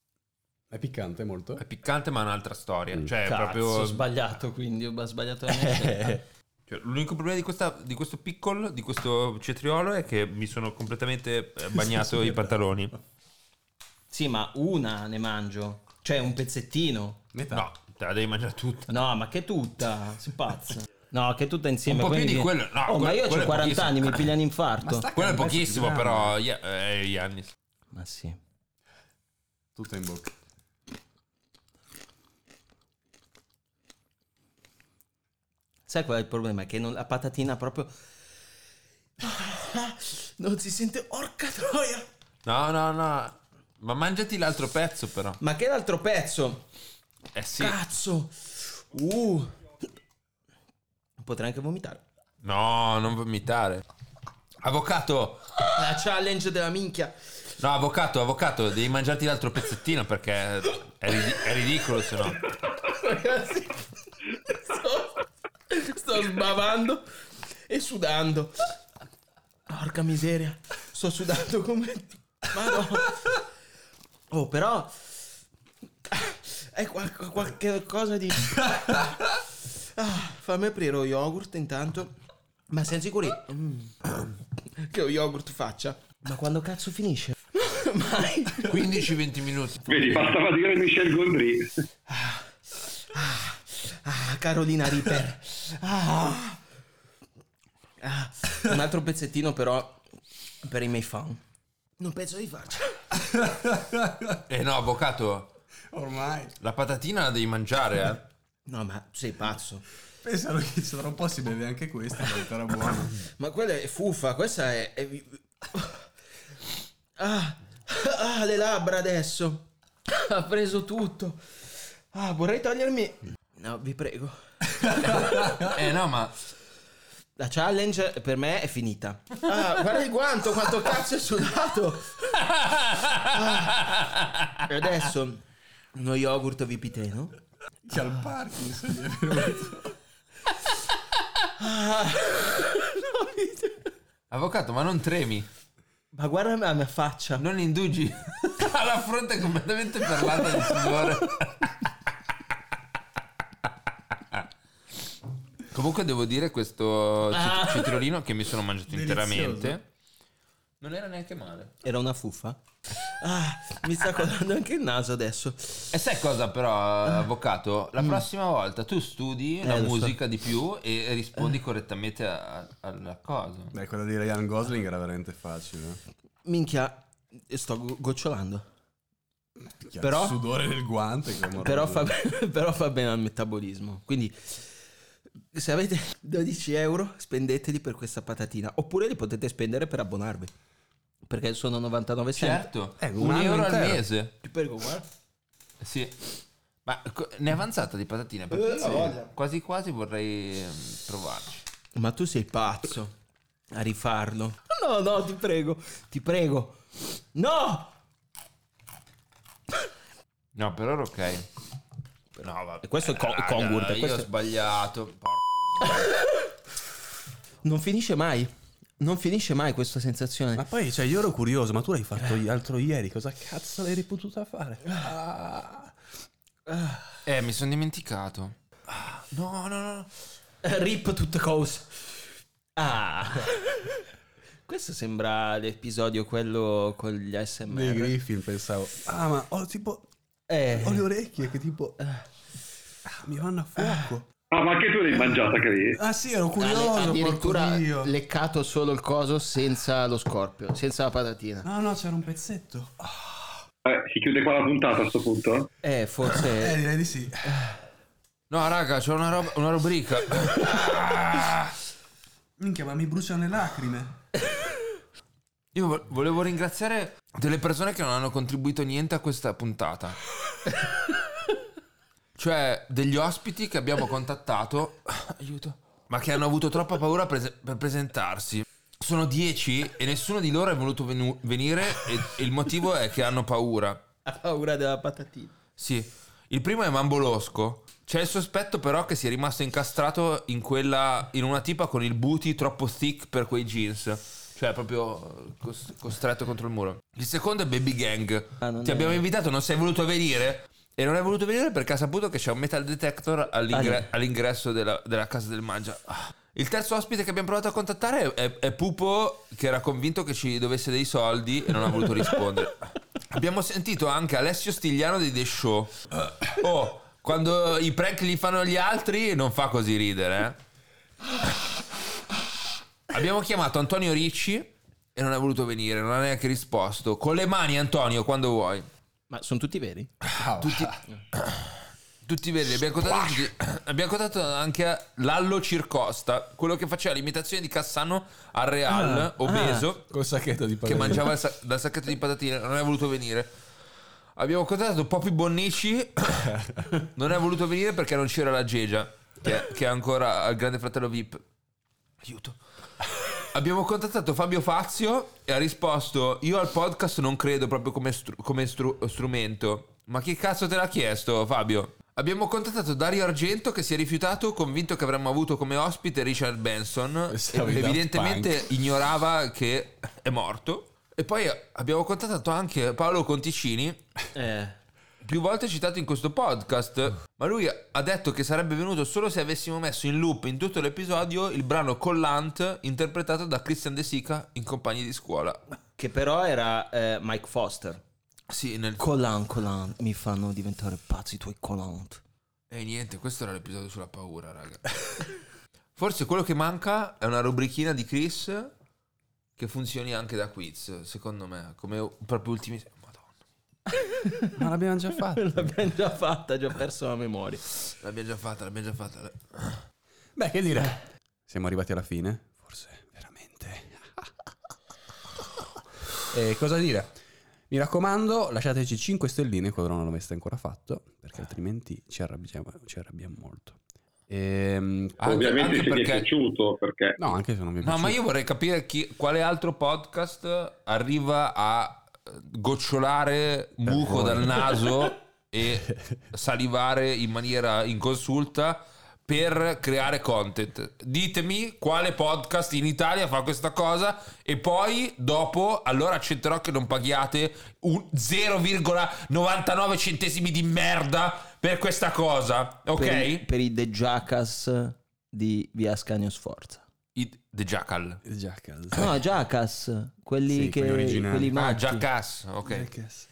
È piccante molto? è piccante ma è un'altra storia. Cioè, è Cazzo, proprio... ho sbagliato, quindi ho sbagliato la mia <laughs> scelta. Cioè, l'unico problema di, questa, di questo piccolo, di questo cetriolo, è che mi sono completamente eh, bagnato <laughs> i pantaloni. Sì, ma una ne mangio. Cioè un pezzettino. Metà. No, te la devi mangiare tutta. No, ma che tutta? Si pazza. No, che tutta insieme. Un po' più di quello- no, oh, ma quello- io quello ho è 40 pochissimo. anni, mi pigliano infarto. sta- Quello è un pochissimo, grande. però yeah, eh. Ma sì. Tutto in bocca. Sai qual è il problema? Che non- la patatina proprio... Non si sente... Orca troia! No, no, no. Ma mangiati l'altro pezzo, però. Ma che l'altro pezzo? Eh sì. Cazzo! Uh! Potrei anche vomitare. No, non vomitare. Avvocato! La challenge della minchia. No, avvocato, avvocato, devi mangiarti l'altro pezzettino perché è, ridi- è ridicolo se no. Ragazzi, sto, sto sbavando e sudando. Porca miseria, sto sudando come... Madonna. Oh, però... È qual- qualche cosa di... <laughs> Ah, fammi aprire lo yogurt intanto. Ma siamo sicuri mm, che lo yogurt faccia? Ma quando cazzo finisce? <laughs> Mai. 15-20 minuti. Vedi, bastava dire Michel Gondry. Ah, Carolina Reaper. Ah. Ah, un altro pezzettino però per i miei fan. Non penso di farci. <laughs> Eh no, avvocato, Ormai. la patatina la devi mangiare, eh. No, ma sei pazzo. Pensano che tra un po' si beve anche questa, diventerà buono. <laughs> Ma quella è fuffa, questa è... è- Ah, ah, le labbra adesso. <laughs> Ha preso tutto. Ah, vorrei togliermi... No, vi prego. Eh no, ma La challenge per me è finita. Ah, guarda il guanto, quanto cazzo è sudato. Ah. E adesso uno yogurt vipiteno. Che al Parkinson gli è venuto. avvocato, ma non tremi, Ma guarda la mia faccia. non indugi. <laughs> Ha la fronte completamente perlata di sudore. Comunque devo dire questo cit- citrolino che mi sono mangiato interamente. Non era neanche male. Era una fuffa? Ah, mi sta colando anche il naso adesso. E sai cosa però, avvocato? La prossima volta tu studi la Eh, lo so. musica di più e rispondi correttamente a- a- alla cosa. Beh, quella di Ryan Gosling era veramente facile. Minchia, sto go- gocciolando. Minchia, Però- il sudore del guante. clamoroso. Però fa, <laughs> però fa bene al metabolismo. Quindi, se avete <laughs> 12 euro, spendeteli per questa patatina. Oppure li potete spendere per abbonarvi. Perché sono 99 cent. Certo, Eh, un un euro al intero. mese. Ti prego, guarda. Sì. Ma ne è avanzata di patatine? Perché Eh, quasi quasi vorrei ehm, provarci. Ma tu sei pazzo a rifarlo. No, no, ti prego. Ti prego. No! No, per ora ok. No, vabbè. E questo è co- raga, Kongurt, Io questo ho sbagliato. Non finisce mai. Non finisce mai questa sensazione. Ma poi, cioè, io ero curioso, ma tu l'hai fatto l'altro ieri, cosa cazzo l'hai potuta fare? Ah. Eh, mi sono dimenticato. Ah, No, no, no. Rip tutte cose. Ah. <laughs> Questo sembra l'episodio quello con gli Nei ASMR. Griffin pensavo, ah, ma ho tipo, Eh. ho le orecchie che tipo, ah, mi vanno a fuoco. Ah, ma anche tu l'hai mangiata, Chris? Ah sì, ero Addi- curioso, addirittura porco Dio. leccato solo il coso senza lo scorpio, senza la patatina. No, no, c'era un pezzetto. Eh, si chiude qua la puntata a sto punto? Eh, Eh, forse... direi di sì. No, raga, c'è una, roba- una rubrica. Minchia, ma mi bruciano le lacrime. <laughs> Io vo- volevo ringraziare delle persone che non hanno contribuito niente a questa puntata. <laughs> cioè, degli ospiti che abbiamo contattato. <sighs> Aiuto. Ma che hanno avuto troppa paura prese- per presentarsi. Sono dieci e nessuno di loro è voluto venu- venire e, e il motivo è che hanno paura. Ha paura della patatina. Sì, il primo è Mambolosco. C'è il sospetto però che sia rimasto incastrato in quella in una tipa con il booty troppo thick per quei jeans. Cioè proprio cos- costretto contro il muro. Il secondo è Baby Gang. Ah, Ti è- abbiamo invitato, non sei voluto venire? E non hai voluto venire perché ha saputo che c'è un metal detector all'ingre- Ah, all'ingresso della, della casa del mangia. Ah. Il terzo ospite che abbiamo provato a contattare è, è Pupo, che era convinto che ci dovesse dei soldi e non ha voluto rispondere. <laughs> Abbiamo sentito anche Alessio Stigliano di The Show. Oh, quando i prank li fanno gli altri non fa così ridere. eh. <laughs> Abbiamo chiamato Antonio Ricci e non ha voluto venire, non ha neanche risposto. Con le mani Antonio, quando vuoi. Ma sono tutti veri? <laughs> Tutti, tutti veri, abbiamo contattato, tutti- abbiamo contattato anche Lallo Circosta, quello che faceva l'imitazione di Cassano al Real, obeso, Col sacchetto di che patatine. mangiava il sa- <laughs> dal sacchetto di patatine, non è voluto venire. Abbiamo contattato Poppy Bonnici, <coughs> non è voluto venire perché non c'era la Gegia, che, che è ancora al Grande Fratello VIP. Aiuto. Abbiamo contattato Fabio Fazio e ha risposto: Io al podcast non credo proprio come, stru- come stru- strumento. Ma chi cazzo te l'ha chiesto, Fabio? Abbiamo contattato Dario Argento che si è rifiutato, convinto che avremmo avuto come ospite Richard Benson. Evidentemente ignorava che è morto. E poi abbiamo contattato anche Paolo Conticini, Eh. Più volte citato in questo podcast, ma lui ha detto che sarebbe venuto solo se avessimo messo in loop in tutto l'episodio il brano Collant interpretato da Christian De Sica in compagni di scuola. Che però era eh, Mike Foster. Sì, nel... Colan, Colan, mi fanno diventare pazzi i tuoi Colant. E niente, questo era l'episodio sulla paura, raga. <laughs> Forse quello che manca è una rubrichina di Chris che funzioni anche da quiz, secondo me, come proprio ultimi... Ma l'abbiamo già <laughs> fatto. L'abbiamo già fatta, già perso la memoria. L'abbiamo già fatta, l'abbiamo già fatta. Beh, che dire? Siamo arrivati alla fine? Forse, veramente. <laughs> e cosa dire? Mi raccomando, lasciateci 5 stelline quando non l'aveste ancora fatto, perché altrimenti ci arrabbiamo, ci arrabbiamo molto. Ehm, Anche- Ovviamente anche se ti è perché- piaciuto, perché no, anche se non vi è No, ma piaciuto. io vorrei capire chi- quale altro podcast arriva a eh, gocciolare buco dal naso <laughs> e salivare in maniera inconsulta per creare content. Ditemi quale podcast in Italia fa questa cosa e poi dopo allora accetterò che non paghiate un 0,99 centesimi di merda per questa cosa, ok? Per, i- per i The Jackass di Via Ascanio Sforza. I- The Jackal. Jackass. No, Jackass, quelli Sì, che... quelli originali. quelli Ah, matti. Jackass, ok. Jackass.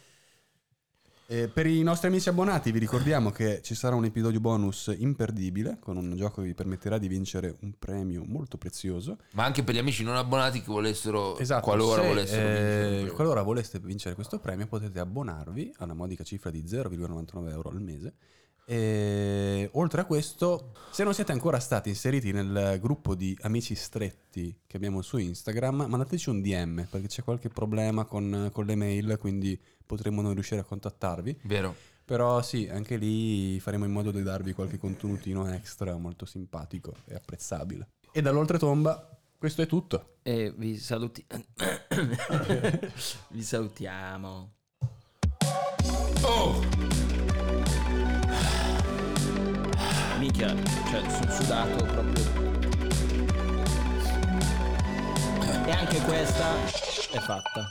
Eh, per i nostri amici abbonati vi ricordiamo che ci sarà un episodio bonus imperdibile con un gioco che vi permetterà di vincere un premio molto prezioso. Ma anche per gli amici non abbonati che volessero, Esatto, qualora se, volessero eh, vincere. qualora voleste vincere questo premio potete abbonarvi alla modica cifra di 0,99 euro al mese. E oltre a questo, se non siete ancora stati inseriti nel gruppo di amici stretti che abbiamo su Instagram, mandateci un DM perché c'è qualche problema con, con le mail, quindi potremmo non riuscire a contattarvi. Vero. Però sì, anche lì faremo in modo di darvi qualche contenutino extra molto simpatico e apprezzabile. E dall'oltretomba, questo è tutto. E vi saluti... <coughs> vi salutiamo. Oh! Mica, cioè sono sudato proprio. E anche questa è fatta.